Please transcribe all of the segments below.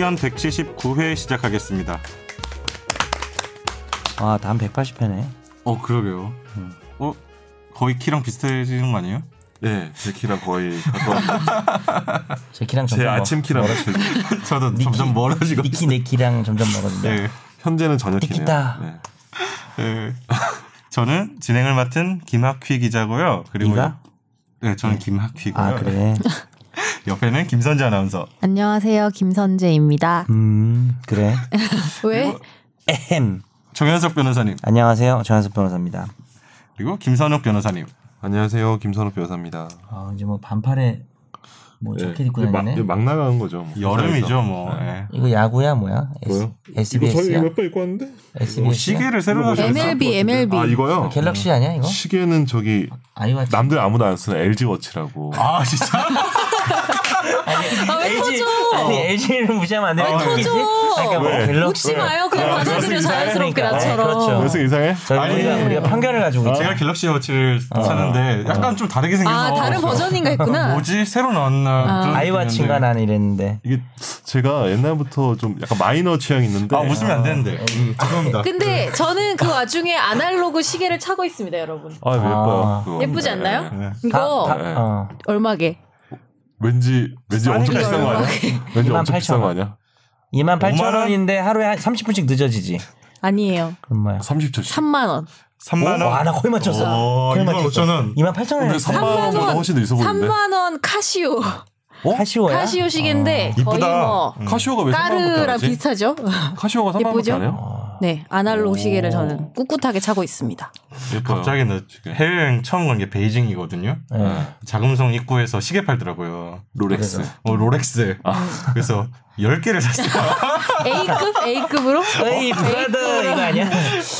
편견 179회 시작하겠습니다. 아, 다음 180회네. 어, 그러게요. 음. 어, 거의 키랑 비슷해지는 거 아니에요? 네, 제 키랑 거의 가까운. 제 키랑 제 아침 키랑. 저도 니 점점 키- 멀어지고 니키 내 키랑 점점 멀어진다. 네. 현재는 저녁 키네요. 니키타. 네. 네. 저는 진행을 맡은 김학휘 기자고요. 그리고? 네, 저는 김학휘고요. 아, 그래. 옆에는 김선재 아나운서. 안녕하세요. 김선재입니다. 음, 그래. 왜? 에헴. 정현석 변호사님 안녕하세요. 정한섭 변호사입니다. 그리고 김선욱 변호사님. 안녕하세요, 김선호 변호사입니다. 아, 이제 뭐 반팔에 뭐 네, 자켓 입고 다니네. 막 나가는 거죠. 뭐. 여름이죠, 뭐. 네. 네. 이거 야구야 뭐야? 뭐요? SBS야? 몇번 입고 왔는데? 뭐 SBS? 시계를 새로 이거 뭐 사셨어요? MLB, MLB. 아 이거요? 갤럭시 아니야 이거? 시계는 저기 아이와치. 남들 아무도 안 쓰는 LG 워치라고. 아, 진짜? 아, 왜 LG, 터져? 아니 LG를 무시하면 안 돼. 왜 터져? 그러니까 뭐 왜? 갤럭시. 묻지 마요. 그냥 받아들여 자연스럽게 그러니까. 나처럼. 그렇죠. 그래서 이상해? 저희 아니, 우리가, 우리가 편견을 가지고 있죠. 제가 갤럭시 워치를 사는데 약간 좀 다르게 생겨서 아, 다른 버전인가 했구나. 뭐지? 새로 나왔나? 아이와치인가. 나는 이랬는데. 이게 제가 옛날부터 좀 약간 마이너 취향이 있는데. 아, 웃으면 안 되는데. 음, 죄송합니다. 근데 저는 그 와중에 아날로그 시계를 차고 있습니다, 여러분. 아, 예뻐요. 아. 예쁘지 않나요? 네. 이거 다- 네. 어. 얼마게? 왠지 왠지 엄청 비싼 거 아니야? 왠지 엄청 28,000 비싼 거 아니야? 2만 8천 5만 원? 원인데 하루에 한 30분씩 늦어지지. 아니에요. 그럼 뭐야? 30초씩. 3만 원. 3만 원. 와, 나 거의 맞췄어. 오, 거의 2만 맞췄어. 5천 원. 2만 8천 원에 근데 3만 원보다 훨씬 더 있어 보이는데. 3만 원 카시오. 카시오야? 카시오 시계인데 거의 이쁘다. 뭐 음. 카시오가 왜 3만 원밖에 안 까르랑? 비슷하죠? 카시오가 3만 원밖에? 안 해요? 네, 아날로그 오. 시계를 저는 꿋꿋하게 차고 있습니다. 예뻐요. 갑자기 나 지금 해외여행 처음 간 게 베이징이거든요. 네. 자금성 입구에서 시계 팔더라고요. 롤렉스. 어, 롤렉스. 그래서 10개를 샀어요. A급? A급으로? 어이 brother 이거 아니야?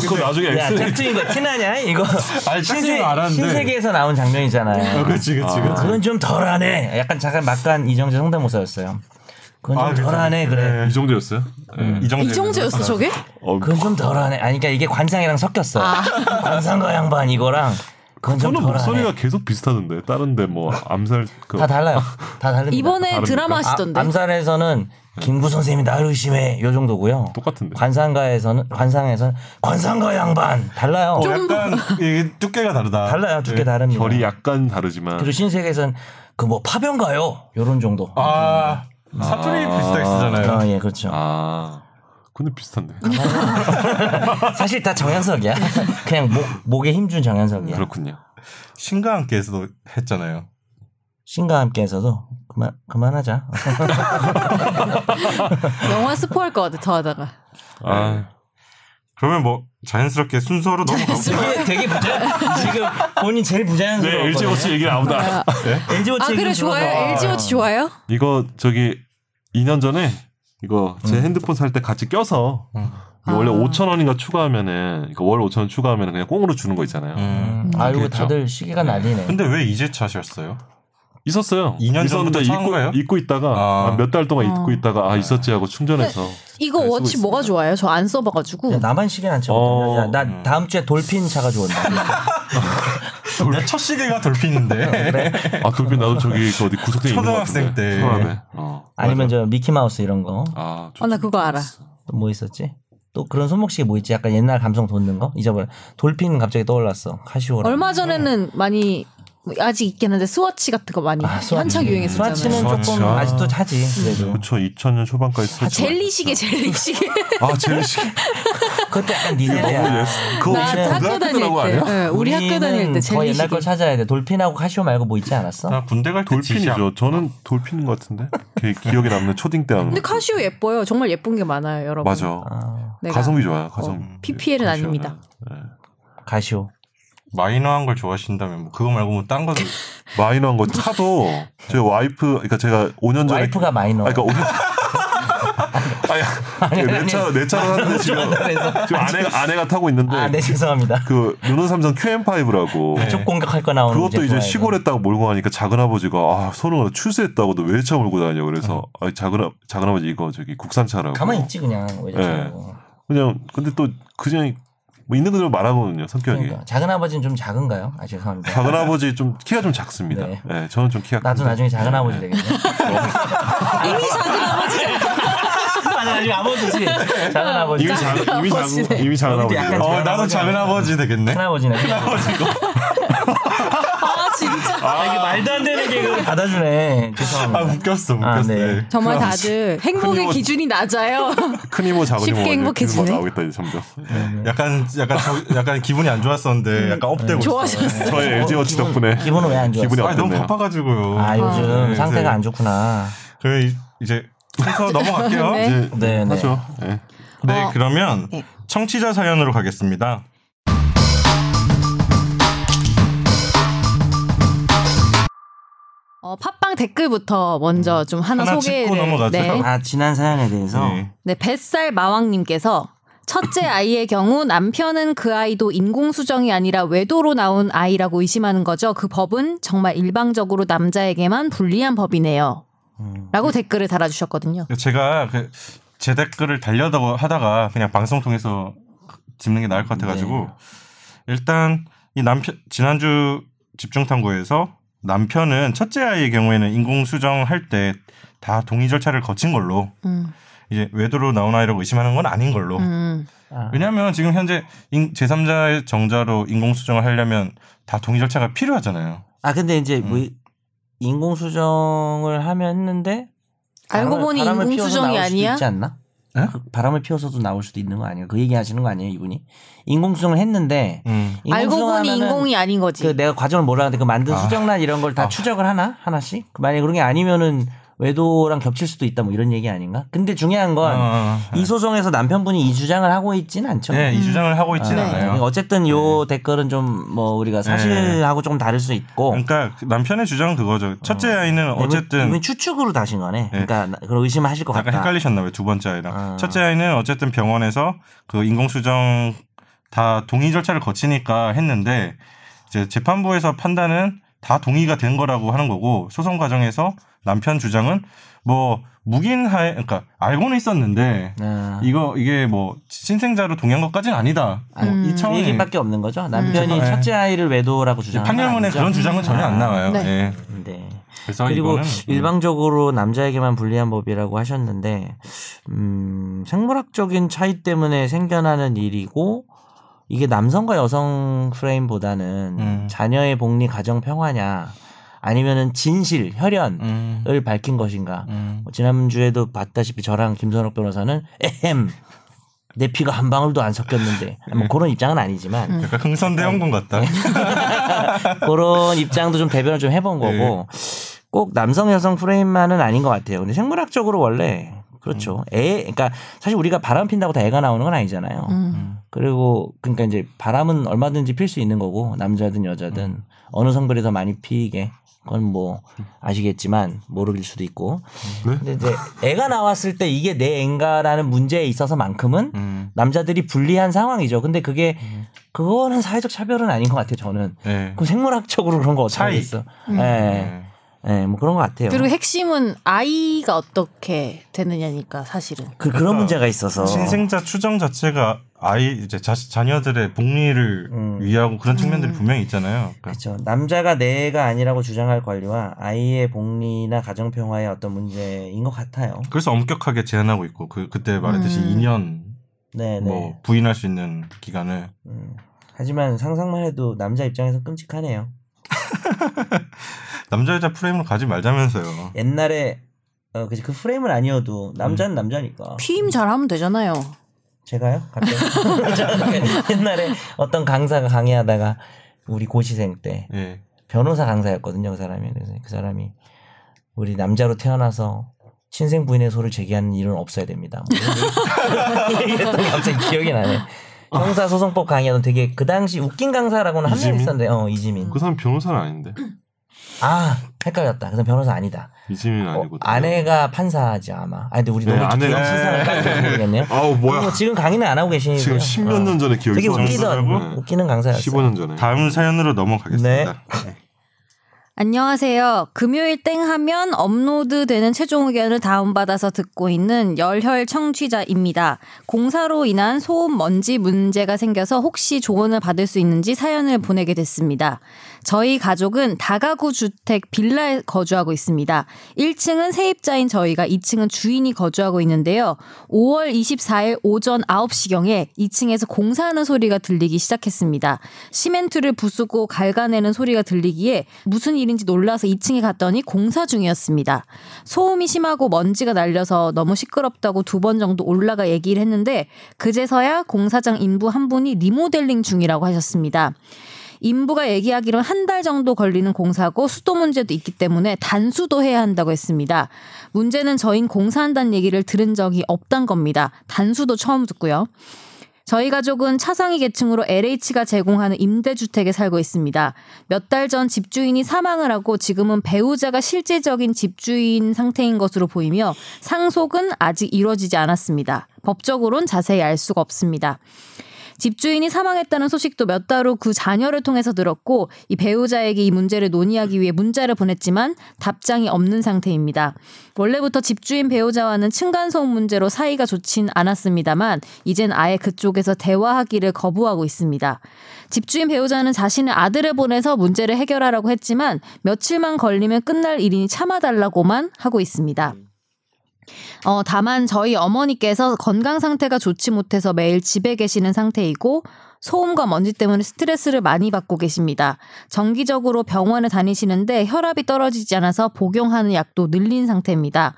그거 나중에 야 엑스 짝퉁인 거 티나냐? 이거 아니, 짝퉁인 거 알았는데. 신세계에서 나온 장면이잖아요. 어, 그렇지, 그렇지, 아. 그렇지. 그건 좀 덜하네. 약간 잠깐 막간 이정재 성대모사였어요. 그건 좀 아. 덜하네 그래. 이 정도였어요? 네. 이정재. 이정재였어, 저게? 어, 그건 좀 덜하네. 아니 그러니까 이게 관상이랑 섞였어. 관상가 양반 이거랑 그건 좀 저는 덜하네. 목소리가 계속 비슷하던데. 다른데 뭐 암살 그 다 달라요. 다 다릅니다. 이번에? 드라마 아, 하시던데. 암살에서는 김구 선생님이 나를 의심해 요 정도고요. 똑같은데. 관상가에서는 관상에서는 관상가 양반 달라요. 어, 약간 이게 두께가 다르다. 달라요. 두께 네. 다릅니다. 결이 약간 다르지만 그리고 신세계에서는 그 뭐 파병가요 요런 정도. 아, 사투리 비슷하게 쓰잖아요. 아, 예, 그렇죠. 아 근데 비슷한데. 사실 다 정현석이야. 그냥 목 목에 힘 준 정현석이야. 그렇군요. 신과 함께에서도 했잖아요. 신과 함께해서도 그만 그만하자. 영화 스포할 것 같아, 더 하다가. 아 그러면 뭐 자연스럽게 순서로 넘어가고 되게 되게 부자. 지금 본인 제일 네, 부자연스러워. LG 워치 얘기 나온다. LG 워치 아, 그래, 좋아요? LG 워치 좋아요? 이거 저기 2년 전에 이거 제 음. 핸드폰 살 때 같이 껴서 이거 원래 아. 5천 원인가 추가하면은 이거 월 5천 원 추가하면은 그냥 꽁으로 주는 거 있잖아요. 음. 아, 이거 그랬죠. 다들 시계가 난리네. 근데 왜 이제 차셨어요? 있었어요. 2년 전부터 있었는데 차은 잊고? 잊고 있다가 아. 몇달 동안 잊고 어. 있다가 아 있었지 하고 충전해서 이거 네, 워치 뭐가 있습니다. 좋아요? 저 안 써봐가지고. 야, 나만 시계는 안 차거든. 어. 야, 나 다음 주에 돌핀 차가 좋은데. 내 첫 시계가 돌핀인데. 아 돌핀 나도 저기 그 어디 것 초등학생. 때. 초등학생. 어. 아니면 맞아. 저 미키 마우스 이런 거. 아, 어, 나 그거 알아. 또 뭐 있었지? 또 그런 손목시계 뭐 있지? 약간 옛날 감성 돋는 거? 잊어버려. 돌핀 갑자기 떠올랐어. 카시오랑. 얼마 전에는 많이 뭐 아직 있긴 한데 스워치 같은 거 많이 아, 스와치. 한창 유행했었잖아요. 스와치는 조금 스와치야. 아직도 하지. 그래도. 그쵸 2000년 초반까지 아, 쓰지 젤리 시계, 젤리 시계. 아 젤리 시 그것도 약간 니 너무 세대야. 옛 그거 학교 다닐 때? 네, 우리 학교 다닐 때 우리는 더 젤리 옛날. 걸 찾아야 돼. 돌핀하고 카시오 말고 뭐 있지 않았어? 나 군대 갈 때. 돌핀이죠. 저는 돌핀인 것 같은데 그 기억에 남는 초딩 때 하는 근데 거. 카시오 예뻐요. 정말 예쁜 게 많아요, 여러분. 맞아. 아. 가성비 좋아요. 가성비. 어, PPL 은 카시오는. 아닙니다. 네. 가시오. 마이너한 걸 좋아하신다면 뭐 그거 말고 뭐딴 거. 마이너한 거 차도 제 와이프 그러니까 제가 5년 전에 와이프가 마이너. 아니, 그러니까 5년 아니, 내 차, 내 차로 샀는데 지금, 지금 아내가, 아내가 타고 있는데, 아, 네, 죄송합니다. 그, 르노 삼성 QM5라고. 쪽 공격할 거 나오는 그것도 이제 제품이에요. 시골에다가 몰고 가니까 작은아버지가, 아, 손으로 출세했다고 너 왜 차 몰고 다녀. 그래서, 아, 작은, 작은아버지 이거 저기 국산차라고. 가만히 있지 그냥 왜 네. 그냥, 근데 또, 그냥, 뭐 있는 그대로 말하거든요, 성격이. 그러니까 작은 아버지는 좀 작은가요? 아 죄송합니다. 작은 아버지 좀 키가 좀 작습니다. 네. 네. 저는 좀 키가 나도 큰데. 나중에 작은 아버지 되겠네. 이미 작은 아버지. 지금 아버지지. 작은 아버지. 이미 작 이미 작 이미 작은 아버지. 어, 나도 작은 아버지 되겠네. 큰 아버지네. 아 진짜 아, 이게 말도 안 되는 개그를 받아주네. 아 죄송합니다. 웃겼어, 웃겼어. 아, 네. 네. 정말 다들 행복의 큰이모- 기준이 낮아요. 큰 이모 작은 이모 쉽게 행복해지네. 나오겠다 이제 점점. 약간 약간 저, 약간 기분이 안 좋았었는데 약간 업되고 좋아졌어. 있어요. 저희 LG 워치 덕분에 기분은 왜 안 좋았어? 기분이 아 너무. 바빠가지고요. 아 요즘 네, 상태가 안 좋구나. 그 이- 이제 순서 넘어갈게요. 네. 이제 네, 네. 하죠. 네. 네, 어, 그러면 네. 청취자 사연으로 가겠습니다. 어, 팟빵 댓글부터 먼저 좀 하나, 하나 소개를. 짚고 넘어가죠. 네. 아 지난 사연에 대해서 네. 네, 뱃살 마왕님께서 첫째 아이의 경우 남편은 그 아이도 인공수정이 아니라 외도로 나온 아이라고 의심하는 거죠. 그 법은 정말 일방적으로 남자에게만 불리한 법이네요. 음. 라고 댓글을 달아주셨거든요. 제가 그 제 댓글을 달려다가 하다가 그냥 방송 통해서 짚는 게 나을 것 같아가지고 네. 일단 이 남편 지난주 집중 탐구에서 남편은 첫째 아이의 경우에는 인공 수정 할 때 다 동의 절차를 거친 걸로 음, 이제 외도로 나온 아이라고 의심하는 건 아닌 걸로. 음, 아, 왜냐하면 지금 현재 인- 제3자의 정자로 인공 수정을 하려면 다 동의 절차가 필요하잖아요. 아 근데 이제 음. 뭐 인공 수정을 하면 했는데 알고 바람을- 보니 인공수정이 아니야? 있지 않나? 에? 그 바람을 피워서도 나올 수도 있는 거 아니에요? 그 얘기 하시는 거 아니에요, 이분이? 인공 수정을 했는데 음. 알고 보니 인공이 아닌 거지. 그 내가 과정을 몰랐는데 그 만든 아. 수정란 이런 걸다 아. 추적을 하나 하나씩? 그 만약에 그런 게 아니면은 외도랑 겹칠 수도 있다 뭐 이런 얘기 아닌가? 근데 중요한 건이 어, 소송에서 남편분이 이 주장을 하고 있진 않죠. 네, 이 주장을 하고 있지는 네. 않아요. 그러니까 어쨌든 요 댓글은 좀 뭐 우리가 사실하고 조금 다를 수 있고. 그러니까 그 남편의 주장은 그거죠. 첫째 아이는 이분- 어쨌든 이분 추측으로 다신 거네. 그러니까 나- 그런 의심을 하실 것 약간 같다. 헷갈리셨나 봐요. 두 번째 아이랑. 아. 첫째 아이는 어쨌든 병원에서 그 인공수정 다 동의 절차를 거치니까 했는데 이제 재판부에서 판단은 다 동의가 된 거라고 하는 거고 소송 과정에서 남편 주장은 뭐 묵인하에 그러니까 알고는 있었는데 아. 이거 이게 뭐 신생자로 동의한 것까지는 아니다. 뭐 음. 이그 차원의 얘기밖에 없는 거죠. 남편이 음. 첫째 아이를 외도라고 주장하는 판결문에 건 그런. 주장은 전혀 안 나와요. 네. 예. 네. 그래서 그리고 이거는 음. 일방적으로 남자에게만 불리한 법이라고 하셨는데 음, 생물학적인 차이 때문에 생겨나는 일이고 이게 남성과 여성 프레임보다는 음. 자녀의 복리 가정 평화냐 아니면은 진실 혈연을 음, 밝힌 것인가 음. 뭐 지난주에도 봤다시피 저랑 김선욱 변호사는 에헴 내 피가 한 방울도 안 섞였는데 뭐 그런 입장은 아니지만 음. 약간 흥선대원군 같다. 그런 입장도 좀 대변을 좀 해본 거고 꼭 남성 여성 프레임만은 아닌 것 같아요. 근데 생물학적으로 원래 그렇죠. 애 그러니까 사실 우리가 바람 핀다고 다 애가 나오는 건 아니잖아요. 음. 그리고 그러니까 이제 바람은 얼마든지 필 수 있는 거고 남자든 여자든 어느 성별이 더 많이 피게 그건 뭐 아시겠지만 모르길 수도 있고. 네? 근데 이제 애가 나왔을 때 이게 내 애인가라는 문제에 있어서만큼은 음. 남자들이 불리한 상황이죠. 근데 그게 그거는 사회적 차별은 아닌 것 같아요. 저는. 예. 그 생물학적으로 그런 거 어떻게 차이. 하겠어. 예. 예. 예, 뭐 그런 것 같아요. 그리고 핵심은 아이가 어떻게 되느냐니까 사실은. 그 그런 문제가 있어서 신생자 추정 자체가 아이 이제 자, 자녀들의 복리를 음. 위하고 그런 측면들이 분명히 있잖아요. 그러니까 그렇죠. 남자가 내가 아니라고 주장할 권리와 아이의 복리나 가정 평화의 어떤 문제인 것 같아요. 그래서 엄격하게 제한하고 있고 그 그때 말했듯이 음. 2년 네, 네. 뭐 부인할 수 있는 기간을 음. 하지만 상상만 해도 남자 입장에서 끔찍하네요. 남자 여자 프레임을 가지 말자면서요. 옛날에 어, 그치, 그 프레임은 아니어도 남자는 남자니까. 피임 잘하면 되잖아요. 제가요? 갑자기 옛날에 어떤 강사가 강의하다가 우리 고시생 때 예. 변호사 강사였거든요, 그 사람이. 그래서 그 사람이 우리 남자로 태어나서 친생 부인의 소를 제기하는 일은 없어야 됩니다. 뭐 얘기했던 게 갑자기 기억이 나네. 형사 소송법 강의하던 되게 그 당시 웃긴 강사라고는 한 명? 있었는데, 어 이지민. 그 사람 변호사는 아닌데 아 헷갈렸다. 그래서 변호사 아니다. 이지민 어, 아니고 아내가 판사지 아마. 아 근데 우리 네, 너무 아내가- 기억 신상을 까지 모르겠네요. 아우 뭐야 그리고 지금 강의는 안 하고 계시고요. 지금 10몇 년 전에 기억이 되게 나. 웃기던 네. 웃기는 강사였어요. 15년 전에 다음 사연으로 넘어가겠습니다. 네. 안녕하세요. 금요일 땡 하면 업로드 되는 최종 의견을 다운받아서 듣고 있는 열혈 청취자입니다. 공사로 인한 소음 먼지 문제가 생겨서 혹시 조언을 받을 수 있는지 사연을 보내게 됐습니다. 저희 가족은 다가구 주택 빌라에 거주하고 있습니다. 1층은 세입자인 저희가 2층은 주인이 거주하고 있는데요. 5월 24일 오전 9시경에 2층에서 공사하는 소리가 들리기 시작했습니다. 시멘트를 부수고 갉아내는 소리가 들리기에 무슨 일인지 놀라서 2층에 갔더니 공사 중이었습니다. 소음이 심하고 먼지가 날려서 너무 시끄럽다고 두 번 정도 올라가 얘기를 했는데 그제서야 공사장 인부 한 분이 리모델링 중이라고 하셨습니다. 인부가 얘기하기로 한달 정도 걸리는 공사고 수도 문제도 있기 때문에 단수도 해야 한다고 했습니다. 문제는 저희 공사한다는 얘기를 들은 적이 없단 겁니다. 단수도 처음 듣고요. 저희 가족은 차상위 계층으로 LH가 제공하는 임대주택에 살고 있습니다. 몇 달 전 집주인이 사망을 하고 지금은 배우자가 실제적인 집주인 상태인 것으로 보이며 상속은 아직 이루어지지 않았습니다. 법적으론 자세히 알 수가 없습니다. 집주인이 사망했다는 소식도 몇 달 후 그 자녀를 통해서 들었고 이 배우자에게 이 문제를 논의하기 위해 문자를 보냈지만 답장이 없는 상태입니다. 원래부터 집주인 배우자와는 층간소음 문제로 사이가 좋진 않았습니다만 이젠 아예 그쪽에서 대화하기를 거부하고 있습니다. 집주인 배우자는 자신의 아들을 보내서 문제를 해결하라고 했지만 며칠만 걸리면 끝날 일이니 참아달라고만 하고 있습니다. 어, 다만 저희 어머니께서 건강 상태가 좋지 못해서 매일 집에 계시는 상태이고 소음과 먼지 때문에 스트레스를 많이 받고 계십니다. 정기적으로 병원에 다니시는데 혈압이 떨어지지 않아서 복용하는 약도 늘린 상태입니다.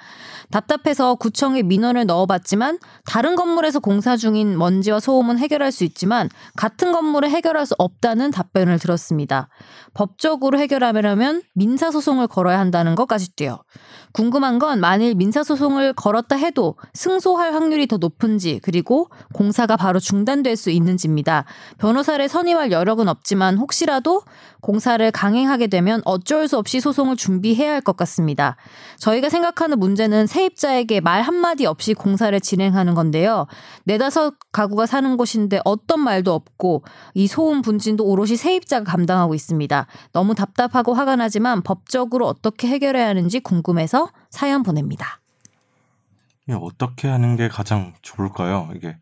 답답해서 구청에 민원을 넣어봤지만 다른 건물에서 공사 중인 먼지와 소음은 해결할 수 있지만 같은 건물에 해결할 수 없다는 답변을 들었습니다. 법적으로 해결하려면 민사소송을 걸어야 한다는 것까지도요. 궁금한 건 만일 민사소송을 걸었다 해도 승소할 확률이 더 높은지 그리고 공사가 바로 중단될 수 있는지입니다. 변호사를 선임할 여력은 없지만 혹시라도 공사를 강행하게 되면 어쩔 수 없이 소송을 준비해야 할 것 같습니다. 저희가 생각하는 문제는 세입자에게 말 한마디 없이 공사를 진행하는 건데요. 네다섯 가구가 사는 곳인데 어떤 말도 없고 이 소음 분진도 오롯이 세입자가 감당하고 있습니다. 너무 답답하고 화가 나지만 법적으로 어떻게 해결해야 하는지 궁금해서 사연 보냅니다. 이게 어떻게 하는 게 가장 좋을까요? 이게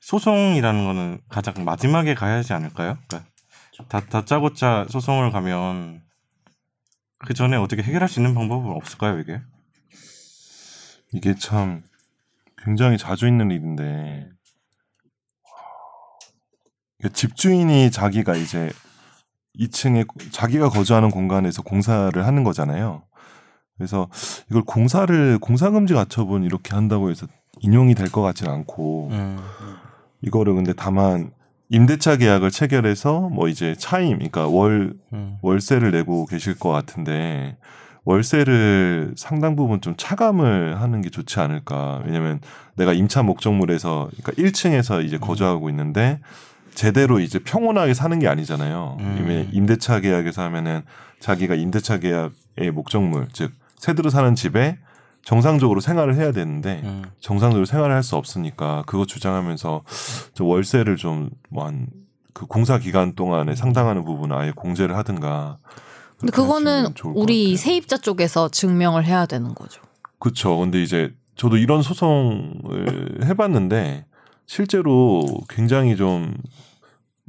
소송이라는 거는 가장 마지막에 가야 하지 않을까요? 그러니까 다, 다짜고짜 소송을 가면 그 전에 어떻게 해결할 수 있는 방법은 없을까요, 이게? 이게 참 굉장히 자주 있는 일인데 집주인이 자기가 이제 2층에 자기가 거주하는 공간에서 공사를 하는 거잖아요. 그래서 이걸 공사를 공사금지 가처분 이렇게 한다고 해서 인용이 될 것 같지는 않고 음. 이거를 근데 다만 임대차 계약을 체결해서 뭐 이제 차임 그러니까 월 음. 월세를 내고 계실 것 같은데 월세를 상당 부분 좀 차감을 하는 게 좋지 않을까. 왜냐면 내가 임차 목적물에서 그러니까 1층에서 이제 거주하고 있는데 제대로 이제 평온하게 사는 게 아니잖아요. 음. 임대차 계약에서 하면은 자기가 임대차 계약의 목적물 즉 세대로 사는 집에 정상적으로 생활을 해야 되는데 음. 정상적으로 생활을 할 수 없으니까 그거 주장하면서 저 월세를 좀 뭐 한 그 공사 기간 동안에 상당하는 부분을 아예 공제를 하든가. 근데 그거는 우리. 세입자 쪽에서 증명을 해야 되는 거죠. 그렇죠. 근데 이제 저도 이런 소송을 해봤는데 실제로 굉장히 좀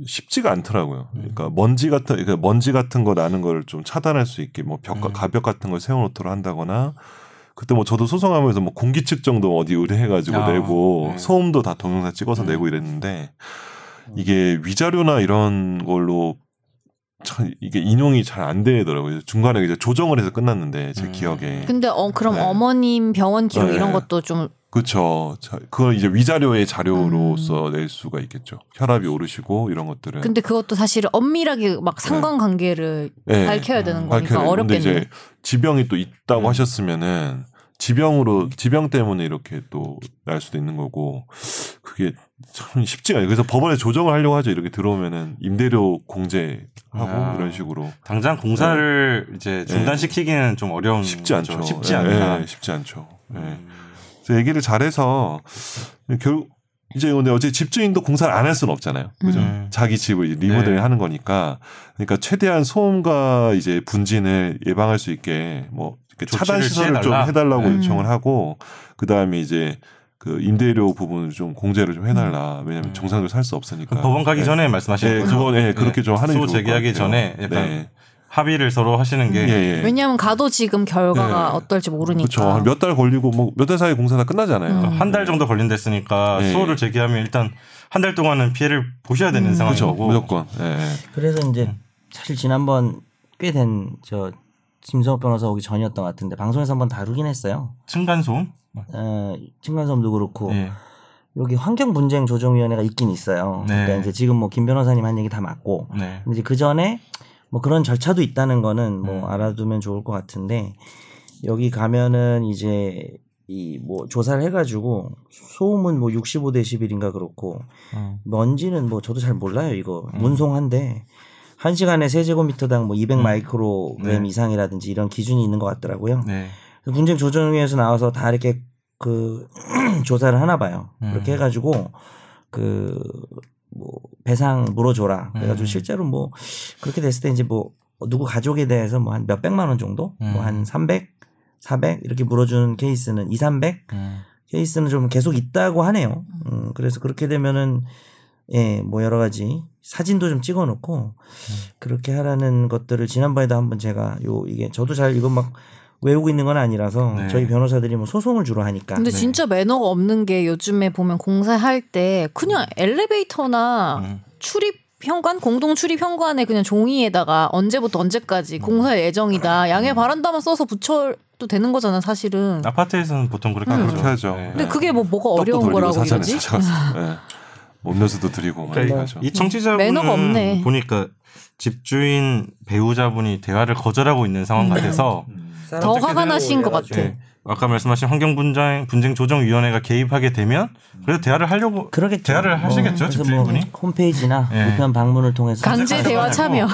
쉽지가 않더라고요. 그러니까 먼지 같은 그러니까 먼지 같은 거 나는 걸좀 차단할 수 있게 뭐 벽, 음. 가벽 같은 걸 세워놓도록 한다거나 그때 뭐 저도 소송하면서 뭐 공기 측정도 어디 의뢰해가지고 아, 내고 네. 소음도 다 동영상 찍어서 음. 내고 이랬는데 이게 위자료나 이런 걸로 참 이게 인용이 잘 안 되더라고요. 중간에 이제 조정을 해서 끝났는데 제 음. 기억에. 근데 어 그럼 네. 어머님 병원 기록 네. 이런 것도 좀 그렇죠. 그걸 이제 위자료의 자료로서 낼 수가 있겠죠. 혈압이 오르시고 이런 것들은. 음. 근데 그것도 사실 엄밀하게 막 상관관계를 네. 밝혀야 되는 음, 거니까 밝혀야 되는데 어렵겠네. 이제 지병이 또 있다고 음. 하셨으면은 지병으로 지병 때문에 이렇게 또 날 수도 있는 거고 그게 참 쉽지가 않아요. 그래서 법원에 조정을 하려고 하죠. 이렇게 들어오면은 임대료 공제하고 아. 이런 식으로 당장 공사를 이제 중단시키기는 좀 어려운 네. 쉽지. 않죠. 쉽지 예, 않다. 예, 쉽지 않죠. 예. 음. 그래서 얘기를 잘해서 결 이제 근데 어제 집주인도 공사를 안 할 수는 없잖아요. 그죠? 음. 자기 집을 리모델링 네. 하는 거니까. 그러니까 최대한 소음과 이제 분진을 예방할 수 있게 뭐 이렇게 차단 시설을 좀. 해달라고 네. 요청을 하고 그 다음에 이제 그 임대료 부분을 좀 공제를 좀 해달라. 왜냐하면 음. 정상적으로 살 수 없으니까. 법원 가기 네. 전에 말씀하시는 네, 거죠? 그건 예, 그렇게 좀 하는 게소 같아요. 전에 약간 네. 합의를 서로 하시는 게 예, 예. 왜냐하면 가도 지금 결과가 네. 어떨지 모르니까. 그렇죠. 몇 달 걸리고 뭐 몇 달 사이 에 공사 다 끝나잖아요. 음. 한달 정도 걸린댔으니까 네. 수호를 제기하면 일단 한 달 동안은 피해를 보셔야 되는 상황인 그렇죠. 거고 무조건. 예, 예. 그래서 이제 음. 사실 지난번 꽤 된 저 김성욱 변호사 오기 전이었던 것 같은데 방송에서 한번 다루긴 했어요. 층간소음 어, 층간소음도 그렇고 예. 여기 환경 분쟁 조정위원회가 있긴 있어요. 네. 그러니까 이제 지금 뭐 김 변호사님 한 얘기 다 맞고 네. 근데 이제 그 전에 뭐 그런 절차도 있다는 거는 뭐 음. 알아두면 좋을 것 같은데 여기 가면은 이제 이 뭐 조사를 해가지고 소음은 뭐 65데시벨인가 그렇고 음. 먼지는 뭐 저도 잘 몰라요 이거 음. 문송한데 한 시간에 세제곱미터당 뭐200 음. 마이크로그램 네. 이상이라든지 이런 기준이 있는 것 같더라고요. 네. 분쟁 조정위에서 나와서 다 이렇게 그 조사를 하나 봐요. 음. 그렇게 해가지고 그 뭐 배상 물어줘라. 그래가지고 음. 실제로 뭐 그렇게 됐을 때 이제 뭐 누구 가족에 대해서 뭐 한 몇백만 원 정도, 음. 뭐한 300, 400 이렇게 물어주는 케이스는 2, 300 음. 케이스는 좀 계속 있다고 하네요. 음, 그래서 그렇게 되면은 예, 뭐 여러 가지 사진도 좀 찍어 놓고 그렇게 하라는 것들을 지난번에도 한번 제가 요 이게 저도 잘 이거 막 외우고 있는 건 아니라서 네. 저희 변호사들이 뭐 소송을 주로 하니까 근데 네. 진짜 매너가 없는 게 요즘에 보면 공사할 때 그냥 엘리베이터나 음. 출입 현관 공동 출입 현관에 그냥 종이에다가 언제부터 언제까지 공사 예정이다 양해 바란다만 써서 붙여도 되는 거잖아 사실은. 아파트에서는 보통 그렇게 음. 하죠. 그렇게 하죠. 네. 근데 그게 뭐 뭐가 어려운 거라고. 뭐 음료수도 드리고 막 이렇게 그러니까. 이 청취자분은 매너가 없네. 보니까 집주인 배우자분이 대화를 거절하고 있는 상황 같아서 더 화가 나신 것 같아. 네. 아까 말씀하신 환경 분쟁 분쟁 조정 위원회가 개입하게 되면 그래도 대화를 하려고 그렇겠죠. 대화를 하시겠죠, 그래서 집주인분이? 뭐 홈페이지나 네. 우편 방문을 통해서 강제 대화 참여.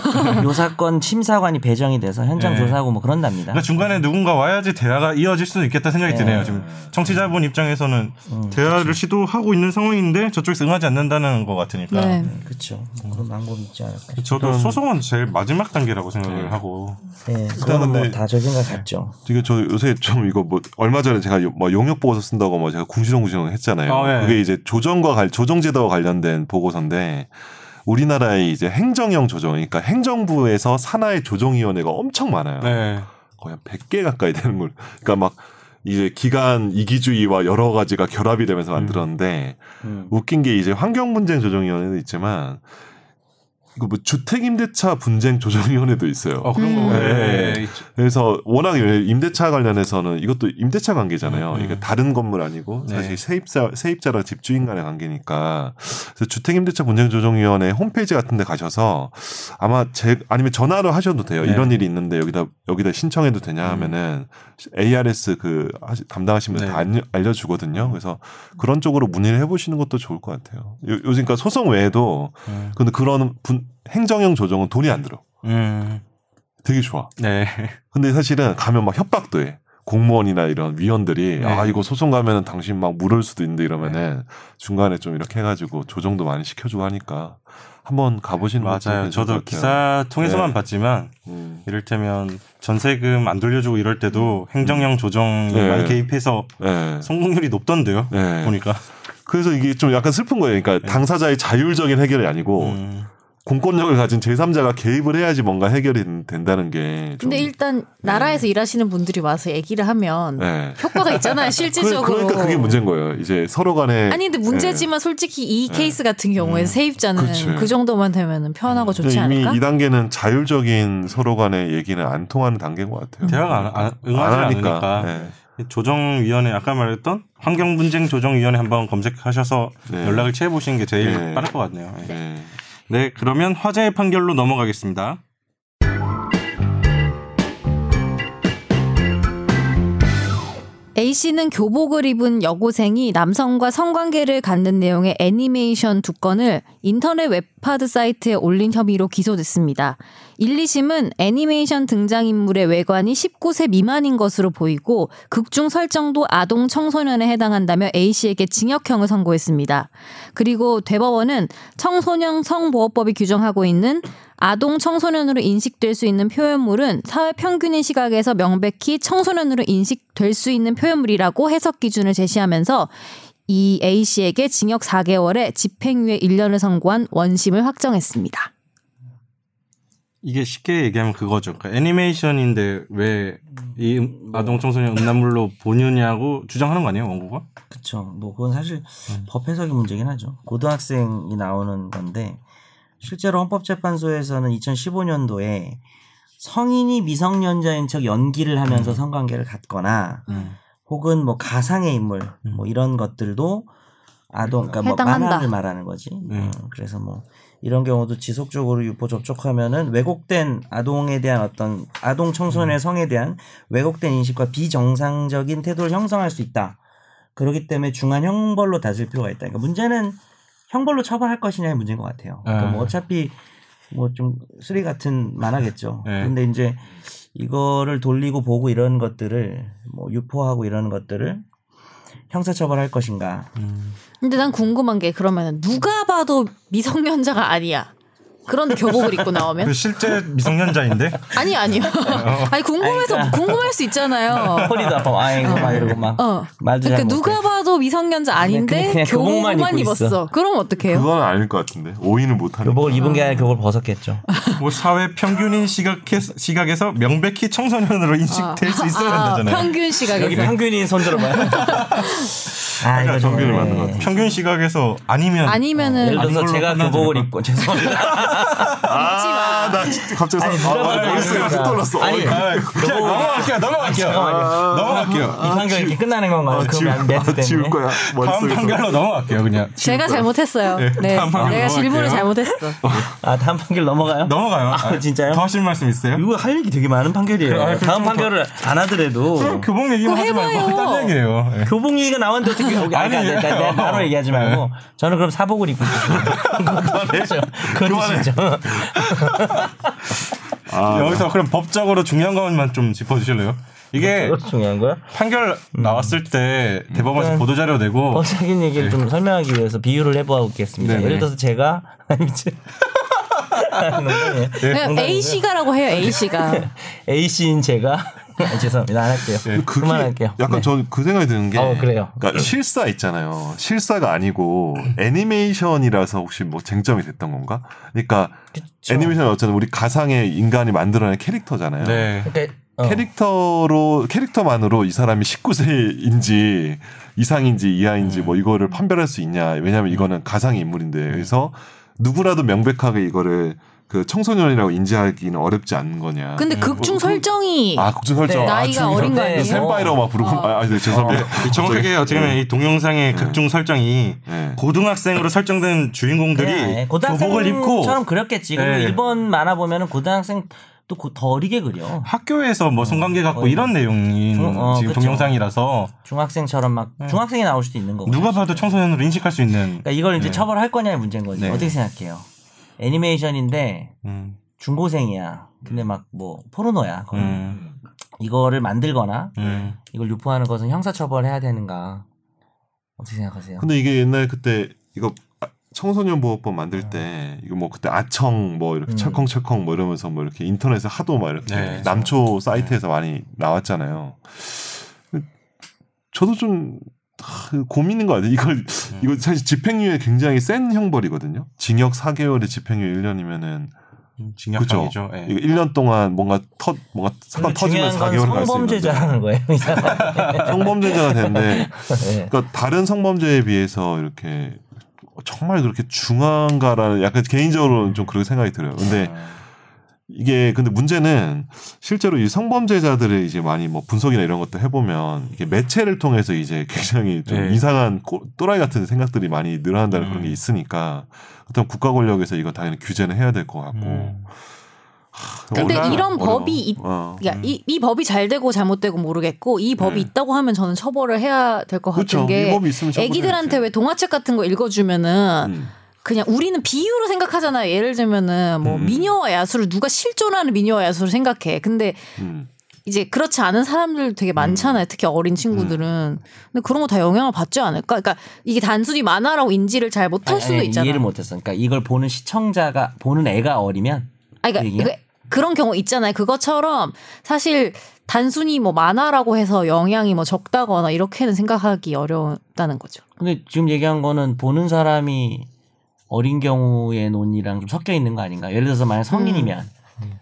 요 사건 심사관이 배정이 돼서 현장 네. 조사하고 뭐 그런답니다. 그러니까 중간에 누군가 와야지 대화가 이어질 수도 있겠다 생각이 네. 드네요. 지금 청취자분 입장에서는 음, 대화를 시도하고 있는 상황인데 저쪽에서 응하지 않는다는 것 같으니까 네. 그렇죠. 그런 방법이 있지 않을까. 저도 소송은 제일 마지막 단계라고 생각을 네. 하고 네, 그거는 근데- 뭐다저 생각 같죠. 이게 저 요새 좀 이거 뭐 얼마 전에 제가 요- 뭐 용역 보고서 쓴다고 뭐 제가 궁시렁궁시렁 했잖아요. 아, 네. 그게 이제 조정과 관 조정제도와 관련된 보고서인데 우리나라의 이제 행정형 조정, 그러니까 행정부에서 산하의 조정위원회가 엄청 많아요. 네. 거의 한 100개 가까이 되는 걸. 그러니까 막 이제 기간 이기주의와 여러 가지가 결합이 되면서 만들었는데 음. 웃긴 게 이제 환경분쟁 조정위원회도 있지만 이거 뭐 주택임대차 분쟁 조정위원회도 있어요. 어 그런 음. 거. 네. 네. 그래서 워낙 임대차 관련해서는 이것도 임대차 관계잖아요. 음, 음. 이게 다른 건물 아니고 네. 사실 세입자 세입자랑 집주인 간의 관계니까. 그래서 주택임대차 분쟁 조정위원회 홈페이지 같은데 가셔서 아마 제 아니면 전화로 하셔도 돼요. 네. 이런 일이 있는데 여기다 여기다 신청해도 되냐 하면은 ARS 그 분들 네. 다 알려, 알려주거든요. 그래서 그런 쪽으로 문의를 해보시는 것도 좋을 것 같아요. 요, 요즘 그러니까 소송 외에도 음. 근데 그런 분, 행정형 조정은 돈이 안 들어. 음. 되게 좋아. 네. 근데 사실은 가면 막 협박도 해. 공무원이나 이런 위원들이 네. 아 이거 소송 가면은 당신 막 물을 수도 있는데 이러면은 중간에 좀 이렇게 해가지고 조정도 많이 시켜주고 하니까 한번 가보시는 것도 맞아요. 저도. 기사 통해서만 네. 봤지만 음. 이를테면 전세금 안 돌려주고 이럴 때도 행정형 조정이 네. 많이 개입해서 네. 성공률이 높던데요. 네. 보니까. 그래서 이게 좀 약간 슬픈 거예요. 그러니까 당사자의 자율적인 해결이 아니고 음. 공권력을 가진 제3자가 개입을 해야지 뭔가 해결이 된다는 게. 좀- 근데 일단 나라에서 일하시는 분들이 와서 얘기를 하면 네. 효과가 있잖아요. 그, 실질적으로. 그러니까 그게 문제인 거예요. 이제 서로 간에 아니 근데 문제지만 솔직히 이 케이스 같은 경우에 세입자는 네. 그치. 그 정도만 되면은 편하고 좋지 근데 이미 않을까? 이 단계는 자율적인 서로 간의 얘기는 안 통하는 단계인 것 같아요. 대화가 안, 안, 응하지 안 하니까. 않으니까. 네. 조정위원회 아까 말했던 환경분쟁 조정위원회 한번 검색하셔서 네. 연락을 취해보시는 게 제일 네. 빠를 것 같네요. 네. 그러면 화제의 판결로 넘어가겠습니다. A 씨는 교복을 입은 여고생이 남성과 성관계를 갖는 내용의 애니메이션 두 건을 인터넷 웹하드 사이트에 올린 혐의로 기소됐습니다. 1, 2심은 애니메이션 등장인물의 외관이 19세 미만인 것으로 보이고 극중 설정도 아동 청소년에 해당한다며 A씨에게 징역형을 선고했습니다. 그리고 대법원은 청소년 성보호법이 규정하고 있는 아동 청소년으로 인식될 수 있는 표현물은 사회 평균인 시각에서 명백히 청소년으로 인식될 수 있는 표현물이라고 해석 기준을 제시하면서 이 A 씨에게 징역 4개월에 집행유예 1년을 선고한 원심을 확정했습니다. 이게 쉽게 얘기하면 그거죠. 그러니까 애니메이션인데 왜 이 아동 청소년 음란물로 보느냐고 주장하는 거 아니에요, 원고가? 그렇죠. 뭐 그건 사실 음. 법 해석이 문제긴 하죠. 고등학생이 나오는 건데 실제로 헌법재판소에서는 2015년도에 성인이 미성년자인 척 연기를 하면서 음. 성관계를 갖거나 혹은 뭐 가상의 인물 음. 뭐 이런 것들도 아동 그러니까 뭐. 만화를 말하는 거지. 네. 어, 그래서 뭐 이런 경우도 지속적으로 유포 접촉하면은 왜곡된 아동에 대한 어떤 아동 음. 청소년의 성에 대한 왜곡된 인식과 비정상적인 태도를 형성할 수 있다. 그렇기 때문에 중한 형벌로 다스릴 필요가 있다. 그러니까 문제는 형벌로 처벌할 것이냐의 문제인 것 같아요. 그러니까 뭐 아. 어차피 뭐좀 쓰리 같은 만화겠죠. 네. 근데 이제 이거를 돌리고 보고 이런 것들을 뭐 유포하고 이런 것들을 형사처벌할 것인가. 근데 난 궁금한 게 그러면 누가 봐도 미성년자가 아니야. 그런데 교복을 입고 나오면? 그 실제 미성년자인데 아니 아니요. 아니 궁금해서 그러니까. 궁금할 수 있잖아요. 허리도 아파. 아이고 막 이러고 막 어. 말도 그러니까. 누가 봐도 미성년자 아닌데 그냥- 그냥 교복만 교복만 입고 있어. 입었어. 그럼 어떡해요? 그건 아닐 것 같은데 오인을 못하는. 교복을 입은 게 아니라 교복을 벗었겠죠. 뭐 사회 평균인 시각에서, 시각에서 명백히 청소년으로 인식될 수 있어야 아, 된다잖아요. 평균 시각에서. 여기 평균인 손 들어봐요. 아 이거 네. 맞는 것 같아. 평균 시각에서 아니면 아니면은 예를 들어서 아닌 걸로 제가 교복을? 입고 죄송합니다. 아, 나 진짜 갑자기 아니, 사- 아, 봐도 알겠어요. 떠올랐어. 아니, 어, 아, 그냥 넘어갈게요. 넘어갈게요. 넘어갈게요. 이 판결 이렇게 끝나는 건가요? 아, 그 지울, 멘트 아, 지울 때문에. 거야. 다음 머릿속에서. 판결로 넘어갈게요. 그냥 제가 잘못했어요. 네, 판결 내가 질문을. 잘못했어. 아 다음 판결 넘어가요? 넘어가요. 아, 진짜요? 더 하실 말씀 있어요? 이거 할 얘기 되게 많은 판결이에요. 아, 다음 좀 판결을 안 하더라도 그럼 교복 얘기만 하지 말고 해봐요. 딴 얘기예요. 예. 교복 얘기가 나왔는데 어떻게 여기 아니, 아니, 아니에요. 아니, 바로 얘기하지 말고 저는 그럼 사복을 입고 그거죠. 그거 뜻이죠. 아, 여기서 그럼 법적으로 중요한 것만 좀 짚어주실래요? 이게 그것도 중요한 거야? 판결 나왔을 때 대법원에서 일단 보도 자료 내고 법적인 얘기를 좀 설명하기 위해서 비유를 해보겠습니다. 네네. 예를 들어서 제가 아니 미친 농담이에요. 그냥 A 씨가라고 해요. A 씨가. A 씨인 제가 아, 죄송합니다. 안 할게요. 그게 그만할게요. 약간 네. 전그 생각이 드는 게 어, 그래요. 그러니까 실사 있잖아요. 실사가 아니고 애니메이션이라서 혹시 뭐 쟁점이 됐던 건가? 그러니까 애니메이션은 어쨌든 우리 가상의 인간이 만들어낸 캐릭터잖아요. 네. 그러니까 어. 캐릭터로 캐릭터만으로 이 사람이 19세인지 이상인지 이하인지 음. 뭐 이거를 판별할 수 있냐? 왜냐하면 이거는 가상의 인물인데 그래서 누구라도 명백하게 이거를 그 청소년이라고 인지하기는 어렵지 않은 거냐? 근데 극중 설정이 아 국제 설정 네, 아, 나이가 어린 거 네, 아니에요? 샘바이라고 막 부르고 아, 아 네, 죄송합니다. 정확하게 어떻게 보면 이 동영상의 극중 설정이 네. 고등학생으로 설정된 주인공들이 네, 교복을 입고 고등학생처럼 그렸겠지. 그리고 네. 일본 만화 보면은 고등학생 또 고- 더 어리게 그려. 학교에서 뭐 성관계 갖고 어, 이런 내용인 중- 어, 지금 그쵸. 동영상이라서 중학생처럼 막 중학생이 나올 수도 있는 거고. 누가 봐도 청소년으로 인식할 수 있는 그러니까 이걸 이제 네. 처벌할 거냐의 문제인 거지. 네. 어떻게 생각해요? 애니메이션인데 음, 중고생이야. 근데 막 뭐 포르노야. 음, 이거를 만들거나 음. 이걸 유포하는 것은 형사처벌해야 되는가? 어떻게 생각하세요? 근데 이게 옛날 그때 이거 아, 청소년 보호법 만들 때 이거 뭐 그때 아청 뭐 이렇게 음. 철컹철컹 뭐 이러면서 뭐 이렇게 인터넷에 하도 막 이렇게 네. 남초 사이트에서 많이 나왔잖아요. 저도 좀 하, 고민인 것 같아요. 이걸 이거 사실 집행유예 굉장히 센 형벌이거든요. 징역 4개월에 집행유예 1년이면은 그죠. 징역형이죠. 예. 이거 1년 동안 뭔가 터 뭔가 사건 터지면 중요한 건 4개월 갈수 있는데 성범죄자라는 거예요. 성범죄자가 되는데 네. 그러니까 다른 성범죄에 비해서 이렇게 정말 그렇게 중한가라는 약간 개인적으로는 좀 그렇게 생각이 들어요. 근데 이게 근데 문제는 실제로 이 성범죄자들을 이제 많이 뭐 분석이나 이런 것도 해보면 이게 매체를 통해서 이제 굉장히 좀 네. 이상한 꼬- 또라이 같은 생각들이 많이 늘어난다는 그런 게 음. 있으니까 어떤 국가 권력에서 이거 당연히 규제는 해야 될 것 같고. 음. 하, 근데 어려워. 이런 어려워. 법이 있- 어. 그러니까 이, 이 법이 잘 되고 잘못되고 모르겠고 이 법이 네. 있다고 하면 저는 처벌을 해야 될 것 같은 그렇죠. 이게 법이 있으면 처벌해야지. 애기들한테 왜 동화책 같은 거 읽어주면은 음. 그냥 우리는 비유로 생각하잖아요. 예를 들면은 뭐 음. 미녀와 야수를 누가 실존하는 미녀와 야수를 생각해. 근데 음. 이제 그렇지 않은 사람들 되게 많잖아요. 특히 어린 친구들은. 근데 그런 거 다 영향을 받지 않을까? 그러니까 이게 단순히 만화라고 인지를 잘 못할 수도 아니, 있잖아. 이해를 못했어. 그러니까 이걸 보는 시청자가 보는 애가 어리면 그 그러니까? 그, 그런 경우 있잖아요. 그것처럼 사실 단순히 뭐 만화라고 해서 영향이 뭐 적다거나 이렇게는 생각하기 어렵다는 거죠. 근데 지금 얘기한 거는 보는 사람이 어린 경우의 논이랑 좀 섞여 있는 거 아닌가? 예를 들어서 만약 성인이면